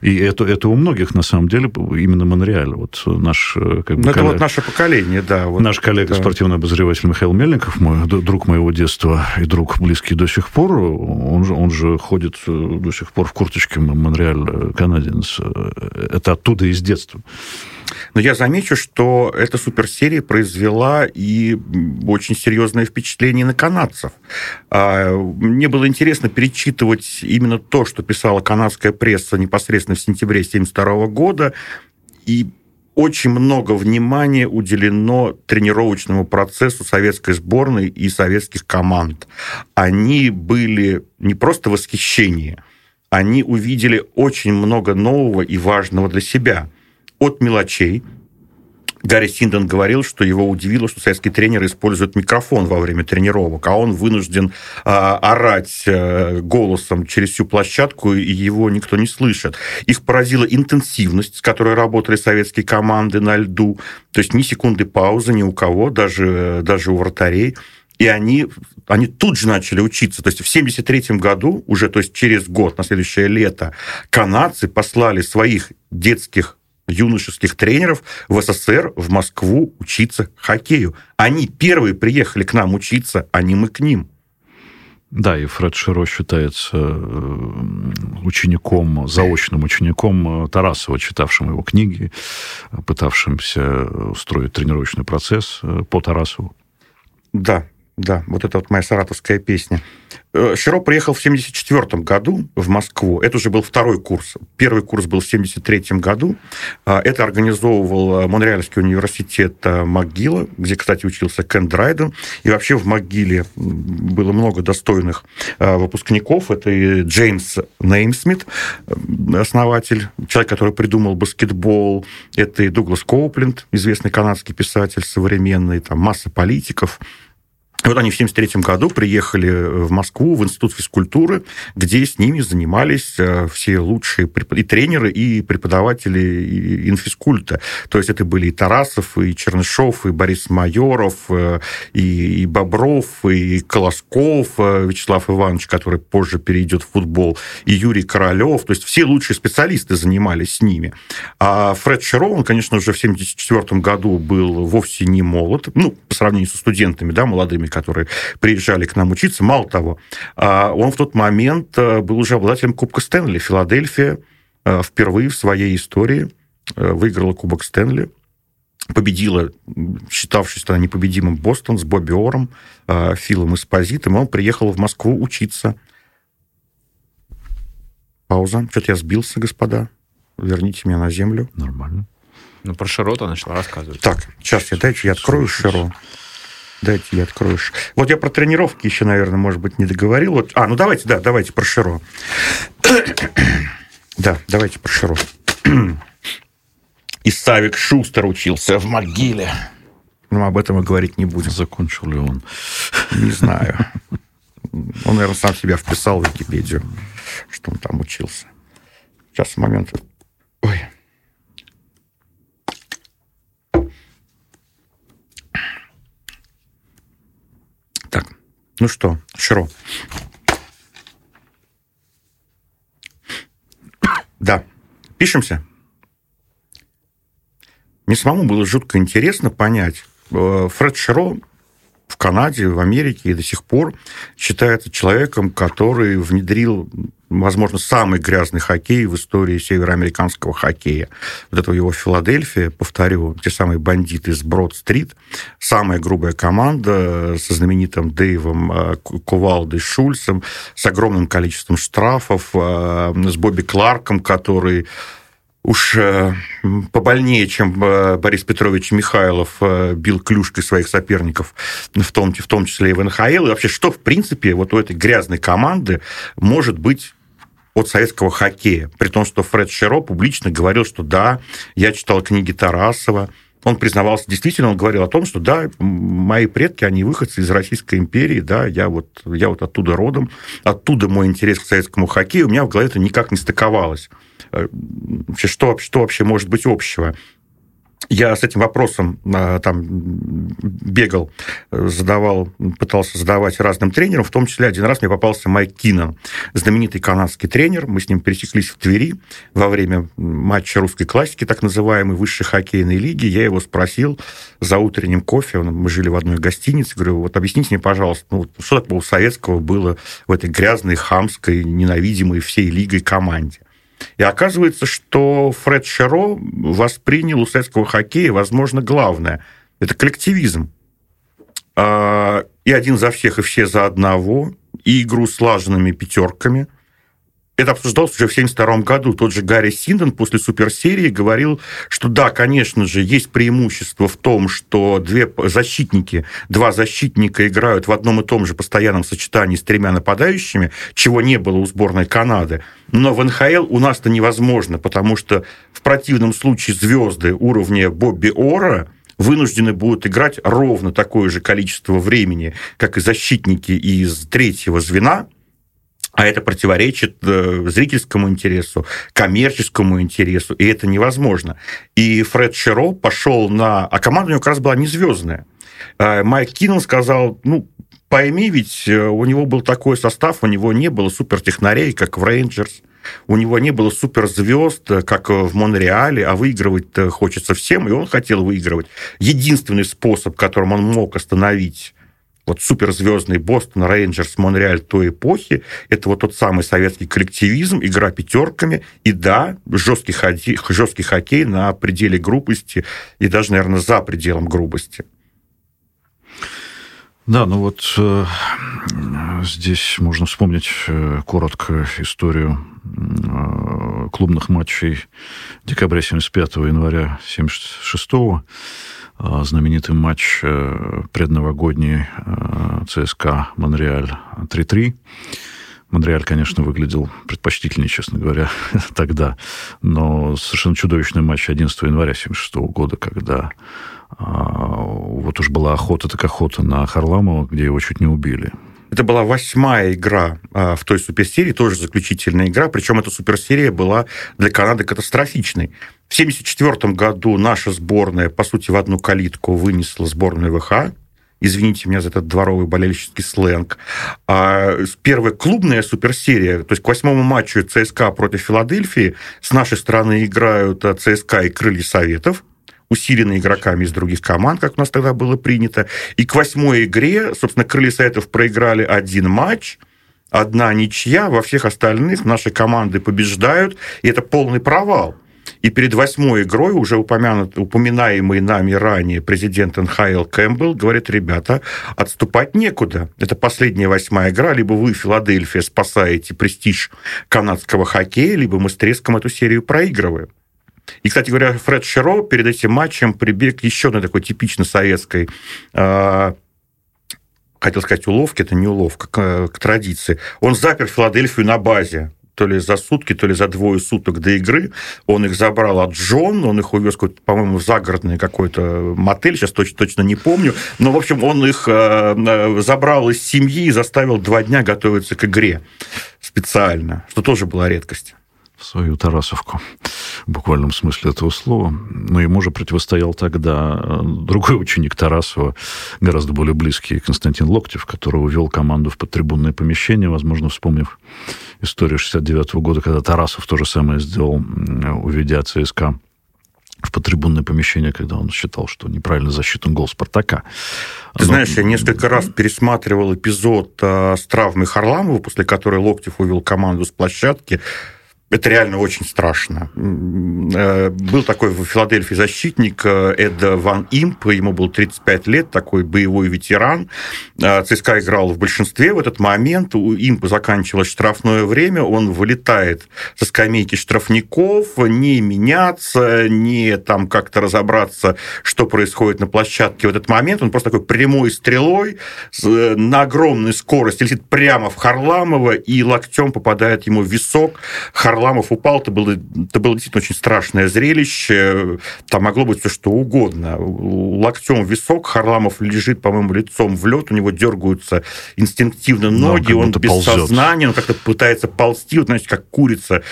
И это, это у многих, на самом деле, именно Монреаль. Вот наш... Э, как бы, ну, это коллег... вот наше поколение, да. Вот, наш коллега, да. спортивный обозреватель Михаил Мельников, мой друг моего детства и друг близкий до сих пор, он же, он же ходит э, до сих пор в курточке Монреаль э, Канадинс. Это оттуда из детства. Но я замечу, что эта суперсерия произвела и очень серьезное впечатление на канадцев. А, мне было интересно перечитывать именно то, что писала канадская пресса непосредственно в сентябре 1972 года, и очень много внимания уделено тренировочному процессу советской сборной и советских команд. Они были не просто в восхищении, они увидели очень много нового и важного для себя – от мелочей. Гарри Синден говорил, что его удивило, что советские тренеры используют микрофон во время тренировок, а он вынужден э, орать э, голосом через всю площадку, и его никто не слышит. Их поразила интенсивность, с которой работали советские команды на льду, то есть ни секунды паузы ни у кого, даже, даже у вратарей. И они, они тут же начали учиться. То есть в 1973 году, уже то есть через год, на следующее лето, канадцы послали своих детских юношеских тренеров в СССР, в Москву учиться хоккею. Они первые приехали к нам учиться, а не мы к ним. Да, и Фред Широ считается э, учеником, заочным учеником э, Тарасова, читавшим его книги, пытавшимся устроить тренировочный процесс э, по Тарасову. Да, да, вот это вот моя саратовская песня. Э, Широ приехал в 1974 году в Москву. Это уже был второй курс. Первый курс был в 1973 году. А, это организовывал э, Монреальский университет э, МcГилла, где, кстати, учился Кен Драйден. И вообще в МcГилле было много достойных выпускников. Это и Джеймс Неймсмит, основатель, человек, который придумал баскетбол. Это и Дуглас Коупленд, известный канадский писатель современный. Там масса политиков вот они в 1973 году приехали в Москву, в Институт физкультуры, где с ними занимались э, все лучшие и тренеры, и преподаватели инфискульта. То есть это были и Тарасов, и Чернышов, и Борис Майоров, э, и, и Бобров, и Колосков, э, Вячеслав Иванович, который позже перейдет в футбол, и Юрий Королев. То есть все лучшие специалисты занимались с ними. А Фред Широ, он, конечно, уже в 1974 году был вовсе не молод, ну, по сравнению со студентами, да, молодыми, которые приезжали к нам учиться. Мало того, а, он в тот момент э, был уже обладателем Кубка Стэнли. Филадельфия э, впервые в своей истории э, выиграла Кубок Стэнли победила, считавшись тогда непобедимым Бостон с Бобби Ором, Филом Эспозитом, и он приехал в Москву учиться. Пауза. Что-то я сбился, господа. Верните меня на землю. Нормально. Ну, про Широта начала рассказывать. Так, сейчас я дайте я открою Широ. Дайте я открою. Вот я про тренировки еще, наверное, может быть, не договорил. Вот, а, ну давайте, да, давайте про Широ. да, давайте про Широ. И Савик Шустер учился в могиле. Но об этом мы говорить не будем. Закончил ли он? Не знаю. Он, наверное, сам себя вписал в Википедию, что он там учился. Сейчас, момент. Ой. Ну что, Широ? Да. Пишемся? Мне самому было жутко интересно понять. Э, Фред Широ в Канаде, в Америке и до сих пор считается человеком, который внедрил возможно, самый грязный хоккей в истории североамериканского хоккея. Вот это его Филадельфия, повторю, те самые бандиты из Брод-стрит, самая грубая команда со знаменитым Дэйвом э, Кувалдой Шульцем, с огромным количеством штрафов, э, с Бобби Кларком, который уж э, побольнее, чем Борис Петрович Михайлов бил клюшкой своих соперников, в том, в том числе и в НХЛ. И вообще, что, в принципе, вот у этой грязной команды может быть от советского хоккея. При том, что Фред Широ публично говорил, что да, я читал книги Тарасова, он признавался, действительно, он говорил о том, что да, мои предки, они выходцы из Российской империи, да, я вот, я вот оттуда родом, оттуда мой интерес к советскому хоккею, у меня в голове это никак не стыковалось. Э, что, что вообще может быть общего? Я с этим вопросом а, там бегал, задавал, пытался задавать разным тренерам, в том числе один раз мне попался Майк Киннон, знаменитый канадский тренер, мы с ним пересеклись в Твери во время матча русской классики, так называемой высшей хоккейной лиги, я его спросил за утренним кофе, мы жили в одной гостинице, говорю, вот объясните мне, пожалуйста, ну, что такого советского было в этой грязной, хамской, ненавидимой всей лигой команде? И оказывается, что Фред Шеро воспринял у советского хоккея, возможно, главное. Это коллективизм. А, и один за всех, и все за одного, и игру слаженными пятерками – это обсуждалось уже в 1972 году. Тот же Гарри Синден после суперсерии говорил, что да, конечно же, есть преимущество в том, что две защитники, два защитника играют в одном и том же постоянном сочетании с тремя нападающими, чего не было у сборной Канады. Но в НХЛ у нас это невозможно, потому что в противном случае звезды уровня Бобби Ора вынуждены будут играть ровно такое же количество времени, как и защитники из третьего звена – а это противоречит э, зрительскому интересу, коммерческому интересу, и это невозможно. И Фред Широ пошел на... А команда у него как раз была не звездная. Э, Майк Киннон сказал, ну, пойми, ведь э, у него был такой состав, у него не было супертехнарей, как в Рейнджерс, у него не было суперзвезд, как в Монреале, а выигрывать хочется всем, и он хотел выигрывать. Единственный способ, которым он мог остановить вот суперзвездный Бостон, Рейнджерс, Монреаль той эпохи, это вот тот самый советский коллективизм, игра пятерками, и да, жесткий, ходи, жесткий хоккей на пределе грубости и даже, наверное, за пределом грубости. Да, ну вот э, здесь можно вспомнить э, коротко историю э, клубных матчей декабря 75 января 76 а, знаменитый матч э, предновогодний э, ЦСКА Монреаль 3-3. Монреаль, конечно, выглядел предпочтительнее, честно говоря, тогда. Но совершенно чудовищный матч 11 января 1976 года, когда а, вот уж была охота так охота на Харламова, где его чуть не убили. Это была восьмая игра а, в той суперсерии, тоже заключительная игра, причем эта суперсерия была для Канады катастрофичной. В 1974 году наша сборная, по сути, в одну калитку вынесла сборную ВХ, извините меня за этот дворовый болельщический сленг. А первая клубная суперсерия, то есть к восьмому матчу ЦСКА против Филадельфии с нашей стороны играют а, ЦСКА и Крылья Советов, усилены игроками из других команд, как у нас тогда было принято. И к восьмой игре, собственно, Крылья Советов проиграли один матч, одна ничья, во всех остальных наши команды побеждают, и это полный провал. И перед восьмой игрой уже упомянут, упоминаемый нами ранее президент НХЛ Кэмпбелл говорит, ребята, отступать некуда. Это последняя восьмая игра, либо вы, Филадельфия, спасаете престиж канадского хоккея, либо мы с треском эту серию проигрываем. И, кстати говоря, Фред Шеро перед этим матчем прибег еще на такой типично советской э, хотел сказать уловки, это не уловка, к, к традиции. Он запер Филадельфию на базе то ли за сутки, то ли за двое суток до игры. Он их забрал от Джон, он их увез, по-моему, в загородный какой-то мотель, сейчас точно, точно не помню. Но, в общем, он их э, забрал из семьи и заставил два дня готовиться к игре специально, что тоже была редкость в свою Тарасовку, в буквальном смысле этого слова. Но ему же противостоял тогда э, другой ученик Тарасова, гораздо более близкий, Константин Локтев, который увел команду в подтрибунное помещение, возможно, вспомнив историю 69 -го года, когда Тарасов то же самое сделал, уведя ЦСКА в подтрибунное помещение, когда он считал, что неправильно засчитан гол Спартака. Ты Но... знаешь, я несколько раз пересматривал эпизод э, с травмой Харламова, после которой Локтев увел команду с площадки это реально очень страшно. Э, был такой в Филадельфии защитник э, Эд Ван Имп, ему был 35 лет, такой боевой ветеран. Э, ЦСКА играл в большинстве в этот момент. У Импа заканчивалось штрафное время, он вылетает со скамейки штрафников, не меняться, не там как-то разобраться, что происходит на площадке в этот момент. Он просто такой прямой стрелой на огромной скорости летит прямо в Харламова и локтем попадает ему в висок. Харламов Харламов упал, это было, это было действительно очень страшное зрелище. Там могло быть все что угодно. Локтем в висок, Харламов лежит, по-моему, лицом в лед, у него дергаются инстинктивно ноги, он без ползет. сознания, он как-то пытается ползти, вот, знаете, как курица,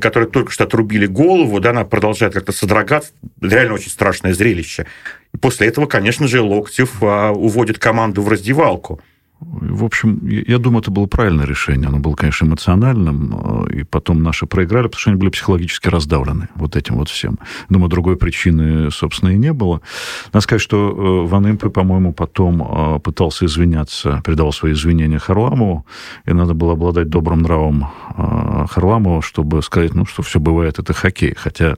которой только что отрубили голову, да, она продолжает как-то содрогаться. Реально очень страшное зрелище. И после этого, конечно же, Локтев а, уводит команду в раздевалку. В общем, я думаю, это было правильное решение. Оно было, конечно, эмоциональным, э, и потом наши проиграли, потому что они были психологически раздавлены вот этим вот всем. Думаю, другой причины, собственно, и не было. Надо сказать, что э, Ван Импе, по-моему, потом э, пытался извиняться, передавал свои извинения Харламову, и надо было обладать добрым нравом Харламова, чтобы сказать, ну, что все бывает, это хоккей. Хотя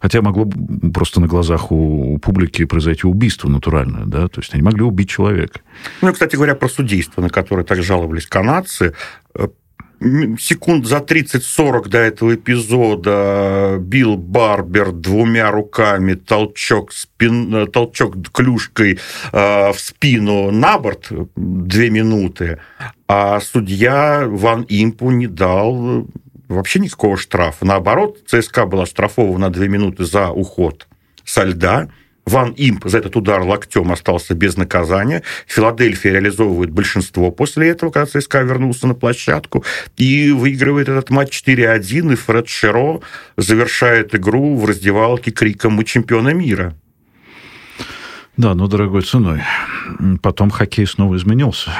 Хотя могло просто на глазах у, у публики произойти убийство натуральное, да, то есть они могли убить человека. Ну, кстати говоря, про судейство, на которое так жаловались канадцы, э, секунд за 30-40 до этого эпизода Билл Барбер двумя руками толчок, спин, э, толчок клюшкой э, в спину на борт две минуты, а судья Ван Импу не дал вообще никакого штрафа. Наоборот, ЦСКА была штрафована на две минуты за уход со льда. Ван Имп за этот удар локтем остался без наказания. Филадельфия реализовывает большинство после этого, когда ЦСКА вернулся на площадку и выигрывает этот матч 4-1, и Фред Шеро завершает игру в раздевалке криком «Мы чемпионы мира». Да, но дорогой ценой. Потом хоккей снова изменился.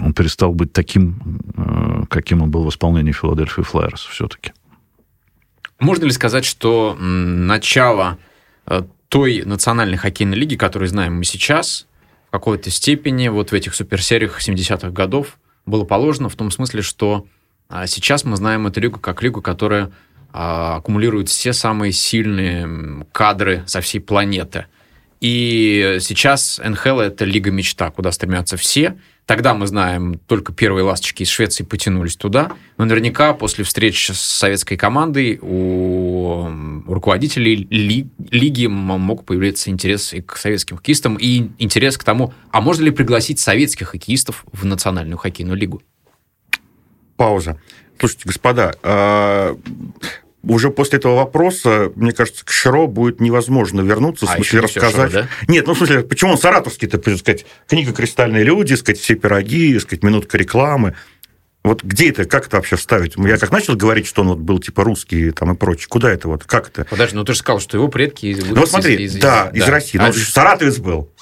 Он перестал быть таким, э, каким он был в исполнении Филадельфии Флайерс все-таки. Можно ли сказать, что начало э, той национальной хоккейной лиги, которую знаем мы сейчас, в какой-то степени вот в этих суперсериях 70-х годов было положено в том смысле, что а, сейчас мы знаем эту лигу как лигу, которая а, аккумулирует все самые сильные кадры со всей планеты – и сейчас НХЛ — это лига мечта, куда стремятся все. Тогда, мы знаем, только первые ласточки из Швеции потянулись туда. Но наверняка после встреч с советской командой у руководителей ли, лиги мог появиться интерес и к советским хоккеистам, и интерес к тому, а можно ли пригласить советских хоккеистов в национальную хоккейную лигу? пауза. Слушайте, господа, а, уже после этого вопроса, мне кажется, к Широ будет невозможно вернуться, в А, смысле рассказать. Широ, Нет, ну в смысле, почему он саратовский-то, сказать, книга «Кристальные люди», сказать, все пироги, сказать, минутка рекламы. Вот где это, как это вообще вставить? Я как начал говорить, что он вот был типа русский там и прочее. Куда это вот? Как это? Подожди, ну ты же сказал, что его предки из Ну вот смотри, да, из России. Но А, он же саратовец был.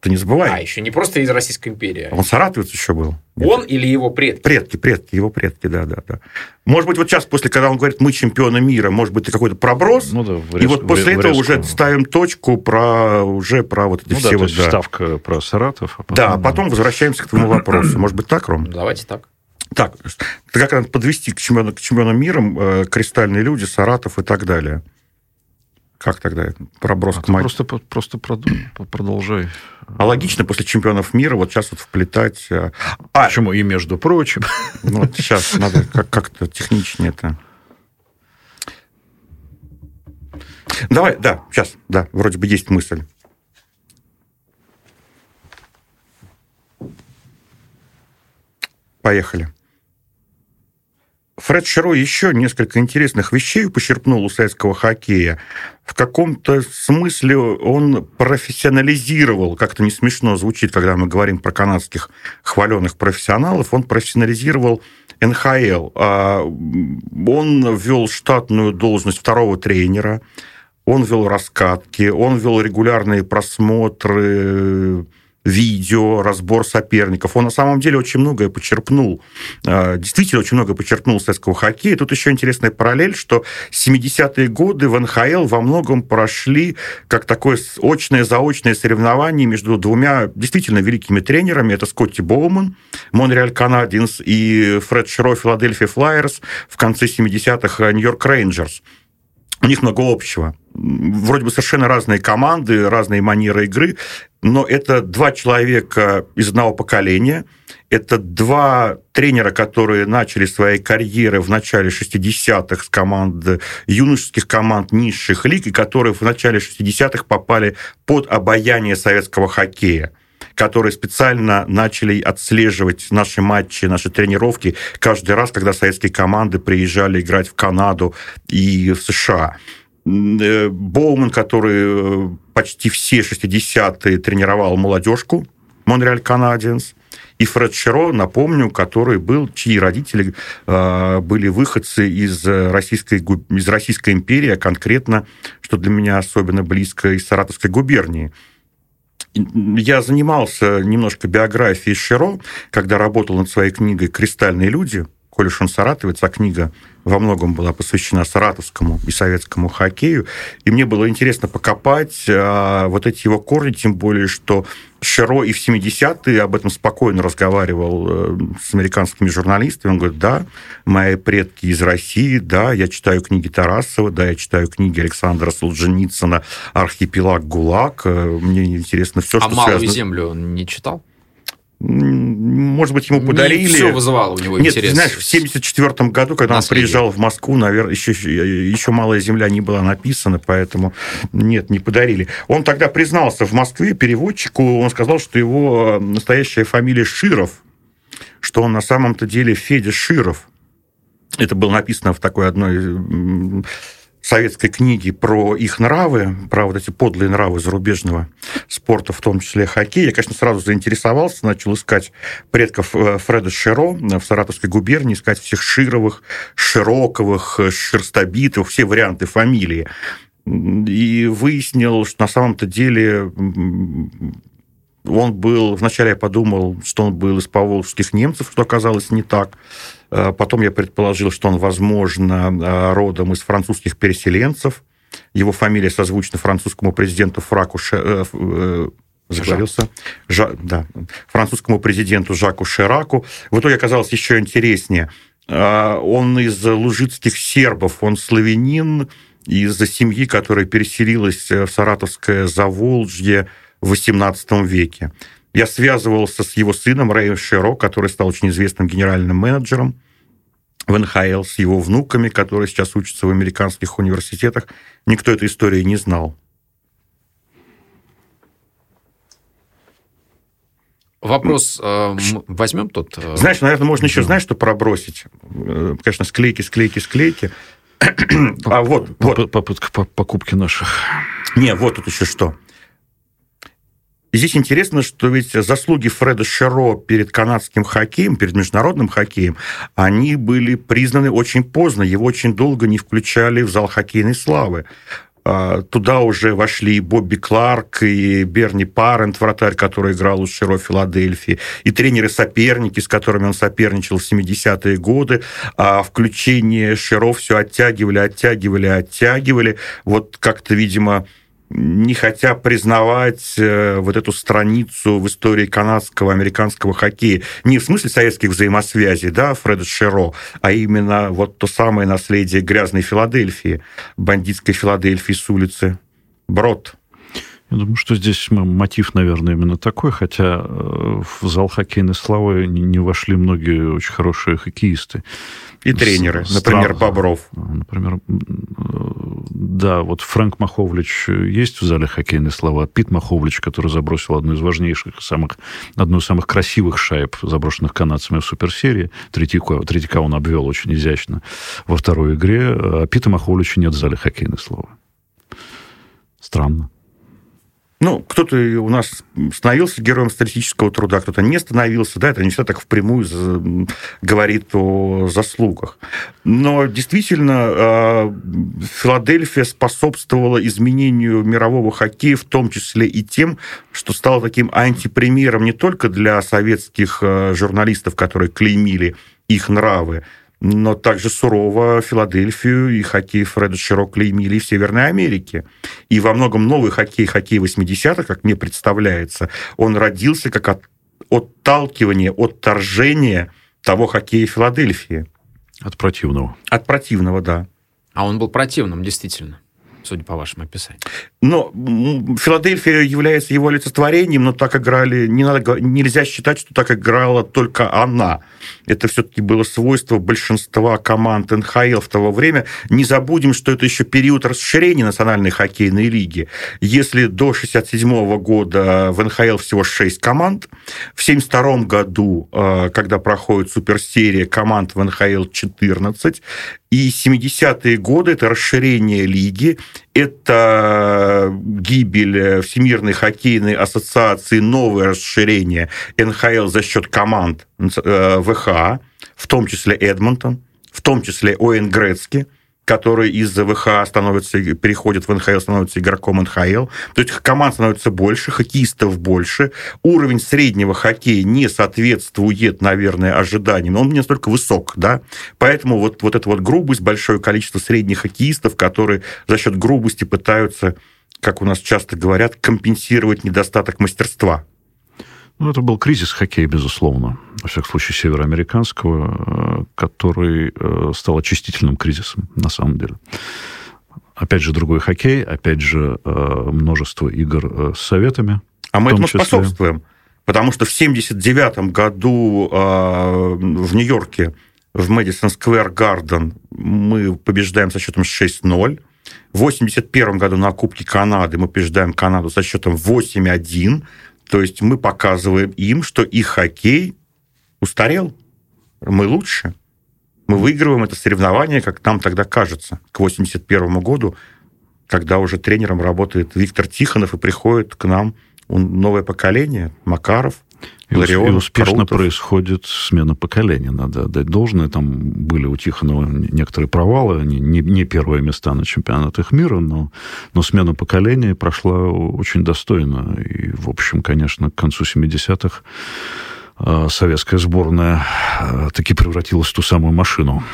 Ты не забывай. а, еще не просто из Российской империи. Он саратовец еще был. Он или его предки? Предки, предки, его предки, да, да, да. Может быть, вот сейчас, после, когда он говорит, мы чемпионы мира, может быть, это какой-то проброс, Ну да, в и вот после в этого резкую. уже ставим точку про уже про вот эти Ну да, все то вот, есть да. ставка про Саратов. А потом, Да, а потом возвращаемся к твоему вопросу. Может быть, так, Ром? Давайте так. Так, как надо подвести к чемпионам, к чемпионам мира, э, кристальные люди, Саратов и так далее. Как тогда? Проброс А к матчу. просто, просто продолжай. А логично после чемпионов мира вот сейчас вот вплетать... э, А, Почему? И между прочим. ну, вот сейчас надо как- как-то техничнее это. Давай, да, сейчас, да, вроде бы есть мысль. Поехали. Фред Широ еще несколько интересных вещей почерпнул у советского хоккея. В каком-то смысле он профессионализировал, как-то не смешно звучит, когда мы говорим про канадских хваленых профессионалов, он профессионализировал НХЛ. А, Он ввел штатную должность второго тренера, он вел раскатки, он вел регулярные просмотры видео, разбор соперников. Он на самом деле очень многое почерпнул, э, действительно очень многое почерпнул советского хоккея. Тут еще интересная параллель, что 70-е годы в НХЛ во многом прошли как такое с- очное заочное соревнование между двумя действительно великими тренерами. Это Скотти Боуман, Монреаль Канадинс и Фред Широ, Филадельфия Флайерс в конце 70-х Нью-Йорк Рейнджерс. У них много общего. Вроде бы совершенно разные команды, разные манеры игры, но это два человека из одного поколения, это два тренера, которые начали свои карьеры в начале 60-х с команд, юношеских команд низших лиг, и которые в начале 60-х попали под обаяние советского хоккея которые специально начали отслеживать наши матчи, наши тренировки каждый раз, когда советские команды приезжали играть в Канаду и в США. Э, Боуман, который э, почти все 60-е тренировал молодежку, Монреаль Канадиенс, и Фред Широ, напомню, который был, чьи родители э, были выходцы из Российской, гу- из Российской империи, а конкретно, что для меня особенно близко, из Саратовской губернии. Я занимался немножко биографией Широ, когда работал над своей книгой «Кристальные люди», коль уж он саратовец, а книга во многом была посвящена саратовскому и советскому хоккею. И мне было интересно покопать а, вот эти его корни, тем более, что Широ и в 70-е об этом спокойно разговаривал э, с американскими журналистами. Он говорит, да, мои предки из России, да, я читаю книги Тарасова, да, я читаю книги Александра Солженицына «Архипелаг ГУЛАГ». Э, Мне интересно все, А что «Малую связано... землю» он не читал? Может быть, ему подарили... все вызывало у него Нет, интерес. знаешь, в 74 году, когда он Наследие. приезжал в Москву, наверное, еще, еще «Малая земля» не была написана, поэтому нет, не подарили. Он тогда признался в Москве переводчику, он сказал, что его настоящая фамилия Широв, что он на самом-то деле Федя Широв. Это было написано в такой одной советской книги про их нравы, про вот эти подлые нравы зарубежного спорта, в том числе хоккей. Я, конечно, сразу заинтересовался, начал искать предков э, Фреда Широ в Саратовской губернии, искать всех Шировых, Широковых, э, Шерстобитовых, все варианты фамилии. И выяснил, что на самом-то деле он был... Вначале я подумал, что он был из поволжских немцев, что оказалось не так. Э, Потом я предположил, что он, возможно, э, родом из французских переселенцев. Его фамилия созвучна французскому президенту Фраку Ше- э, заговорился, Жа- да, французскому президенту Жаку Шираку. В итоге оказалось еще интереснее. Он из лужицких сербов, он славянин из-за семьи, которая переселилась в Саратовское Заволжье в XVIII веке. Я связывался с его сыном Рэем Широ, который стал очень известным генеральным менеджером в НХЛ, с его внуками, которые сейчас учатся в американских университетах. Никто этой истории не знал. Вопрос э, возьмем тут? Э, знаешь, наверное, можно еще, знаешь, что пробросить? Э, конечно, склейки, склейки, склейки. а вот, вот. Попытка покупки наших. Не, вот тут еще что. Здесь интересно, что ведь заслуги Фреда Шеро перед канадским хоккеем, перед международным хоккеем, они были признаны очень поздно. Его очень долго не включали в зал хоккейной славы. А, туда уже вошли и Бобби Кларк, и Берни Парент, вратарь, который играл у Широ Филадельфии, и тренеры-соперники, с которыми он соперничал в 70-е годы. А включение Широ все оттягивали, оттягивали, оттягивали. Вот как-то, видимо, не хотя признавать э, вот эту страницу в истории канадского, американского хоккея. Не в смысле советских взаимосвязей, да, Фреда Шеро, а именно вот то самое наследие грязной Филадельфии, бандитской Филадельфии с улицы Брод. Я думаю, что здесь мотив, наверное, именно такой, хотя э, в зал хоккейной славы не вошли многие очень хорошие хоккеисты. И тренеры, С, например, стран, Бобров. Например, да, вот Фрэнк Маховлич есть в зале хоккейной славы, Пит Маховлич, который забросил одну из важнейших, самых, одну из самых красивых шайб, заброшенных канадцами в суперсерии. Третьяка, Третьяка он обвел очень изящно во второй игре, а Пита Маховлича нет в зале хоккейной славы. Странно. Ну, кто-то у нас становился героем статистического труда, кто-то не становился, да, это не всегда так впрямую говорит о заслугах. Но действительно, а, Филадельфия способствовала изменению мирового хоккея, в том числе и тем, что стала таким антипримером не только для советских а, журналистов, которые клеймили их нравы, но также сурово Филадельфию и хоккей Фреда Широ клеймили в Северной Америке. И во многом новый хоккей, хоккей 80-х, как мне представляется, он родился как от, отталкивание, отторжение того хоккея Филадельфии. От противного. От противного, да. А он был противным, действительно судя по вашему описанию. Но Филадельфия является его олицетворением, но так играли... Не надо, нельзя считать, что так играла только она. Это все-таки было свойство большинства команд НХЛ в то время. Не забудем, что это еще период расширения национальной хоккейной лиги. Если до 1967 года в НХЛ всего 6 команд, в 1972 году, э, когда проходит суперсерия, команд в НХЛ 14, и 70-е годы – это расширение лиги, это гибель Всемирной хоккейной ассоциации, новое расширение НХЛ за счет команд э, ВХ, в том числе Эдмонтон, в том числе ОН Грецки – который из ВХ становится, переходит в НХЛ, становится игроком НХЛ. То есть команд становится больше, хоккеистов больше. Уровень среднего хоккея не соответствует, наверное, ожиданиям. Он не настолько высок, да. Поэтому вот, вот эта вот грубость, большое количество средних хоккеистов, которые за счет грубости пытаются, как у нас часто говорят, компенсировать недостаток мастерства. Ну, это был кризис хоккея, безусловно, во всяком случае, североамериканского, э, который э, стал очистительным кризисом, на самом деле. Опять же, другой хоккей, опять же, э, множество игр с советами. А мы этому числе... способствуем, потому что в 1979 году в Нью-Йорке в Мэдисон Сквер Гарден мы побеждаем со счетом 6-0. В 1981 году на Кубке Канады мы побеждаем Канаду со счетом 8-1. То есть мы показываем им, что их хоккей устарел, мы лучше. Мы выигрываем это соревнование, как нам тогда кажется, к 81 году, когда уже тренером работает Виктор Тихонов и приходит к нам новое поколение, Макаров, и, Ларион, и успешно Крутов. происходит смена поколения, надо отдать должное. Там были у Тихонова некоторые провалы, не, не, не первые места на чемпионатах мира, но, но смена поколения прошла очень достойно. И, в общем, конечно, к концу 70-х а, советская сборная а, таки превратилась в ту самую машину.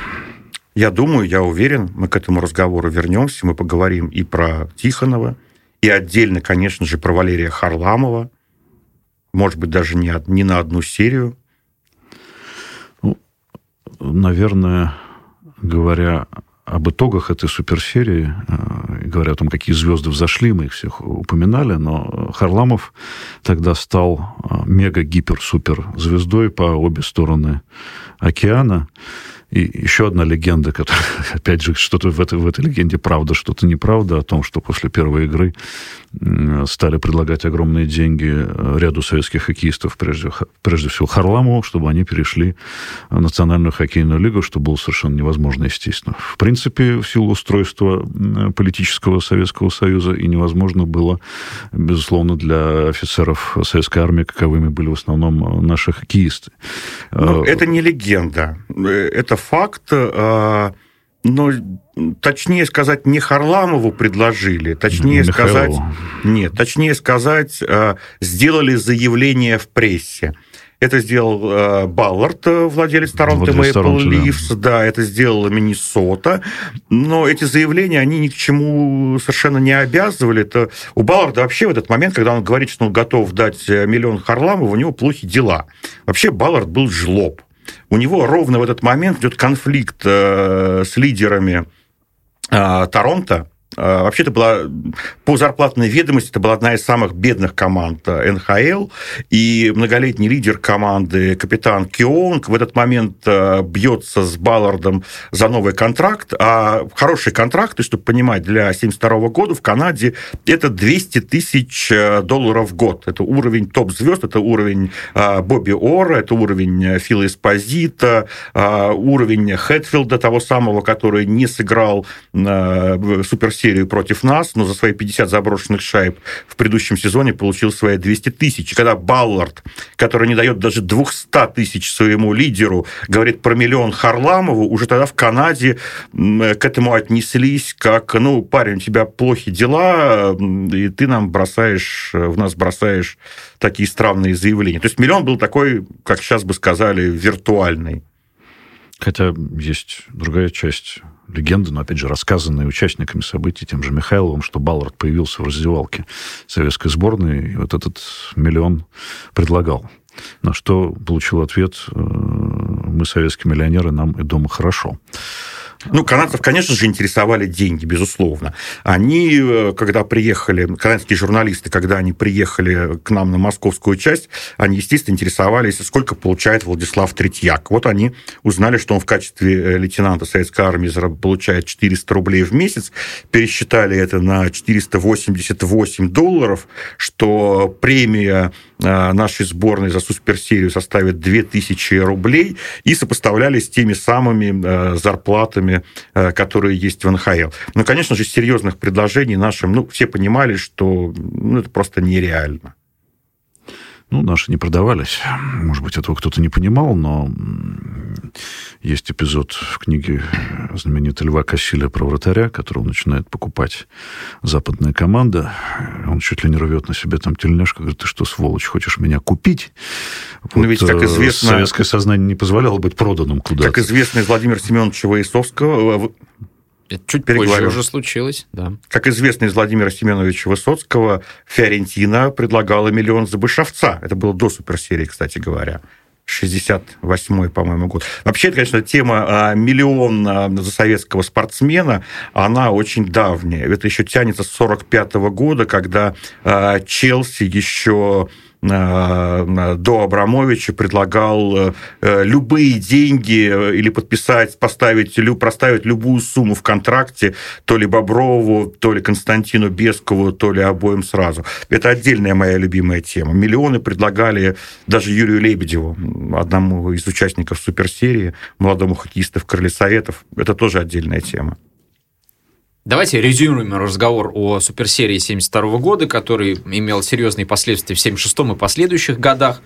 Я думаю, я уверен, мы к этому разговору вернемся, мы поговорим и про Тихонова, и отдельно, конечно же, про Валерия Харламова, может быть, даже не, не на одну серию? Ну, наверное, говоря об итогах этой суперсерии, э, говоря о том, какие звезды взошли, мы их всех упоминали, но Харламов тогда стал э, мега-гипер-супер звездой по обе стороны океана. И еще одна легенда, которая, опять же, что-то в этой, в этой легенде правда, что-то неправда, о том, что после первой игры стали предлагать огромные деньги э, ряду советских хоккеистов, прежде, прежде всего Харламову, чтобы они перешли в Национальную хоккейную лигу, что было совершенно невозможно, естественно. В принципе, в силу устройства политического Советского Союза и невозможно было, безусловно, для офицеров советской армии, каковыми были в основном наши хоккеисты. Но э, это не легенда, э, это факт но точнее сказать, не Харламову предложили, точнее Михайлову. сказать, нет, точнее сказать, э, сделали заявление в прессе. Это сделал э, Баллард, э, владелец Торонто Мэйпл Ливс, да. да, это сделала Миннесота, но эти заявления, они ни к чему совершенно не обязывали. Это у Балларда вообще в этот момент, когда он говорит, что он готов дать миллион Харламову, у него плохие дела. Вообще Баллард был жлоб у него ровно в этот момент идет конфликт э, с лидерами э, Торонто, вообще, это была по зарплатной ведомости, это была одна из самых бедных команд э, НХЛ, и многолетний лидер команды, капитан Кионг, в этот момент э, бьется с Баллардом за новый контракт, а хороший контракт, и чтобы понимать, для 1972 года в Канаде это 200 тысяч э, долларов в год. Это уровень топ-звезд, это уровень Бобби Ора, это уровень Фила Эспозита, уровень Хэтфилда, того самого, который не сыграл в Суперсерии серию против нас, но за свои 50 заброшенных шайб в предыдущем сезоне получил свои 200 тысяч. Когда Баллард, который не дает даже 200 тысяч своему лидеру, говорит про миллион Харламову, уже тогда в Канаде к этому отнеслись как, ну, парень, у тебя плохие дела, и ты нам бросаешь, в нас бросаешь такие странные заявления. То есть миллион был такой, как сейчас бы сказали, виртуальный. Хотя есть другая часть легенды, но, опять же, рассказанные участниками событий, тем же Михайловым, что Баллард появился в раздевалке советской сборной, и вот этот миллион предлагал. На что получил ответ, э, мы советские миллионеры, нам и дома хорошо. Ну, канадцев, конечно же, интересовали деньги, безусловно. Они, э, когда приехали, канадские журналисты, когда они приехали к нам на московскую часть, они, естественно, интересовались, сколько получает Владислав Третьяк. Вот они узнали, что он в качестве э, лейтенанта Советской армии получает 400 рублей в месяц, пересчитали это на 488 долларов, что премия нашей сборной за суперсерию составит 2000 рублей, и сопоставляли с теми самыми зарплатами программе, э, которые есть в НХЛ. Ну, конечно же, серьезных предложений нашим, ну, все понимали, что ну, это просто нереально. Ну, наши не продавались. Может быть, этого кто-то не понимал, но есть эпизод в книге знаменитой Льва Кассиля про вратаря, которого начинает покупать западная команда. Он чуть ли не рвет на себе там тельняшку, говорит, ты что, сволочь, хочешь меня купить? Вот, ну, ведь, как э, известно... Советское сознание не позволяло быть проданным куда-то. Как известно из Владимира Семеновича Воисовского, это чуть позже уже случилось, да. Как известно из Владимира Семеновича Высоцкого, Фиорентина предлагала миллион за Бышевца. Это было до суперсерии, кстати говоря. 68-й, по-моему, год. Вообще, это, конечно, тема а, миллион а, за советского спортсмена, она очень давняя. Это еще тянется с 45 -го года, когда а, Челси еще до Абрамовича предлагал э, э, любые деньги э, или подписать, поставить, проставить любую сумму в контракте то ли Боброву, то ли Константину Бескову, то ли обоим сразу. Это отдельная моя любимая тема. Миллионы предлагали даже Юрию Лебедеву, одному из участников суперсерии, молодому хоккеисту в Крыле Советов. Это тоже отдельная тема. Давайте резюмируем разговор о суперсерии 72 года, который имел серьезные последствия в 76 и последующих годах.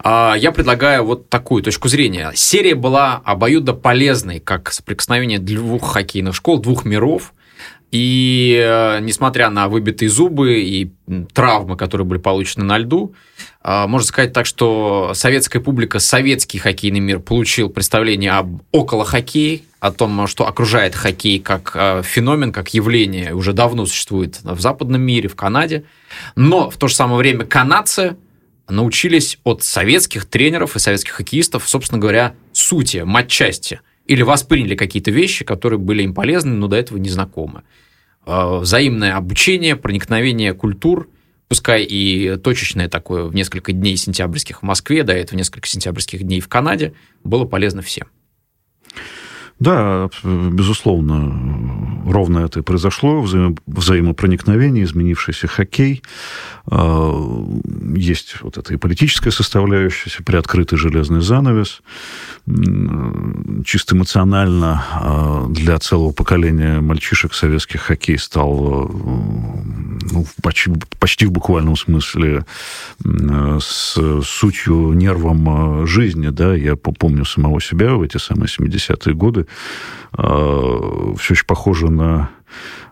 А, я предлагаю вот такую точку зрения. Серия была обоюдно полезной, как соприкосновение двух хоккейных школ, двух миров. И э, несмотря на выбитые зубы и травмы, которые были получены на льду, э, можно сказать так, что советская публика, советский хоккейный мир получил представление об около хоккее, о том, что окружает хоккей как э, феномен, как явление, уже давно существует в западном мире, в Канаде. Но в то же самое время канадцы научились от советских тренеров и советских хоккеистов, собственно говоря, сути, матчасти – или восприняли какие-то вещи, которые были им полезны, но до этого не знакомы. А, взаимное обучение, проникновение культур, пускай и точечное такое в несколько дней сентябрьских в Москве, до этого несколько сентябрьских дней в Канаде, было полезно всем. Да, безусловно, ровно это и произошло. Взаим... Взаимопроникновение, изменившийся хоккей. А, есть вот эта и политическая составляющая, приоткрытый железный занавес. Чисто эмоционально а, для целого поколения мальчишек советских хоккей стал ну, почти, почти в буквальном смысле с сутью, нервом жизни. Да? Я помню самого себя в эти самые 70-е годы а, все очень похоже на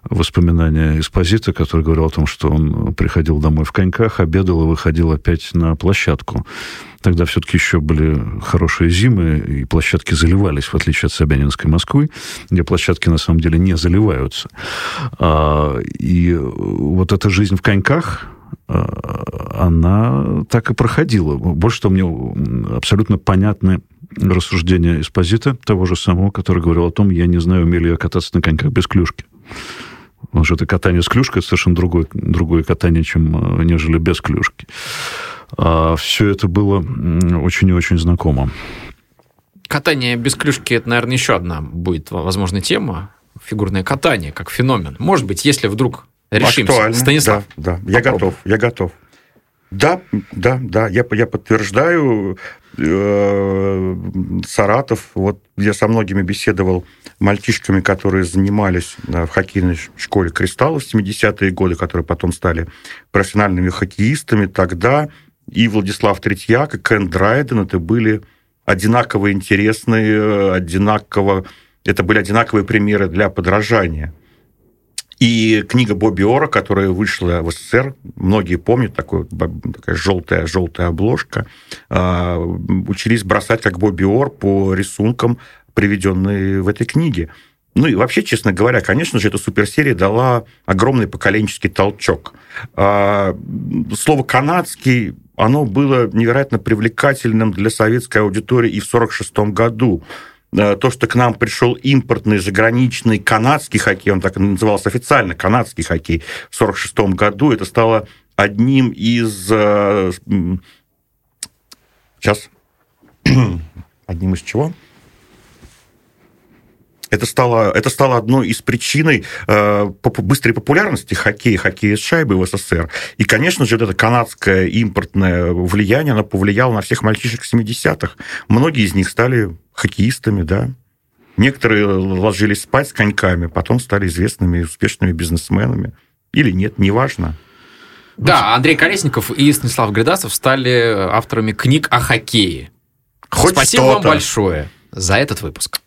воспоминания Эспозита, который говорил о том, что он приходил домой в коньках, обедал и выходил опять на площадку. Тогда все-таки еще были хорошие зимы, и площадки заливались, в отличие от Собянинской Москвы, где площадки на самом деле не заливаются. А, и вот эта жизнь в коньках, а, она так и проходила. Больше того, мне абсолютно понятны рассуждения Эспозита, того же самого, который говорил о том, я не знаю, умели я кататься на коньках без клюшки. Потому что это катание с клюшкой это совершенно другое, другое катание, чем э, нежели без клюшки. А все это было очень и очень знакомо. Катание без клюшки, это, наверное, еще одна будет, возможно, тема. Фигурное катание как феномен. Может быть, если вдруг решимся. Актуально. Станислав. Да, да. Я готов, я готов. Да, да, да, я, я подтверждаю. Э, Саратов, вот я со многими беседовал мальчишками, которые занимались э, в хоккейной школе «Кристалл» в 70-е годы, которые потом стали профессиональными хоккеистами, тогда и Владислав Третьяк, и Кен Драйден, это были одинаково интересные, одинаково... Это были одинаковые примеры для подражания. И книга Бобби Ора, которая вышла в СССР, многие помнят, такой, такая желтая, желтая обложка, а, учились бросать как Бобби Ор по рисункам, приведенные в этой книге. Ну и вообще, честно говоря, конечно же, эта суперсерия дала огромный поколенческий толчок. А, слово «канадский» оно было невероятно привлекательным для советской аудитории и в 1946 году. Э, то, что к нам пришел импортный, заграничный канадский хоккей, он так и назывался официально, канадский хоккей, в 1946 году, это стало одним из... Сейчас. Э, одним из чего? Это стало, это стало одной из причин э, быстрой популярности хоккея, хоккея с шайбой в СССР. И, конечно же, вот это канадское импортное влияние, оно повлияло на всех мальчишек 70-х. Многие из них стали хоккеистами, да. Некоторые ложились спать с коньками, потом стали известными и успешными бизнесменами. Или нет, неважно. Да, Андрей Колесников и Станислав Гридасов стали авторами книг о хоккее. Хоть Спасибо вам большое за этот выпуск.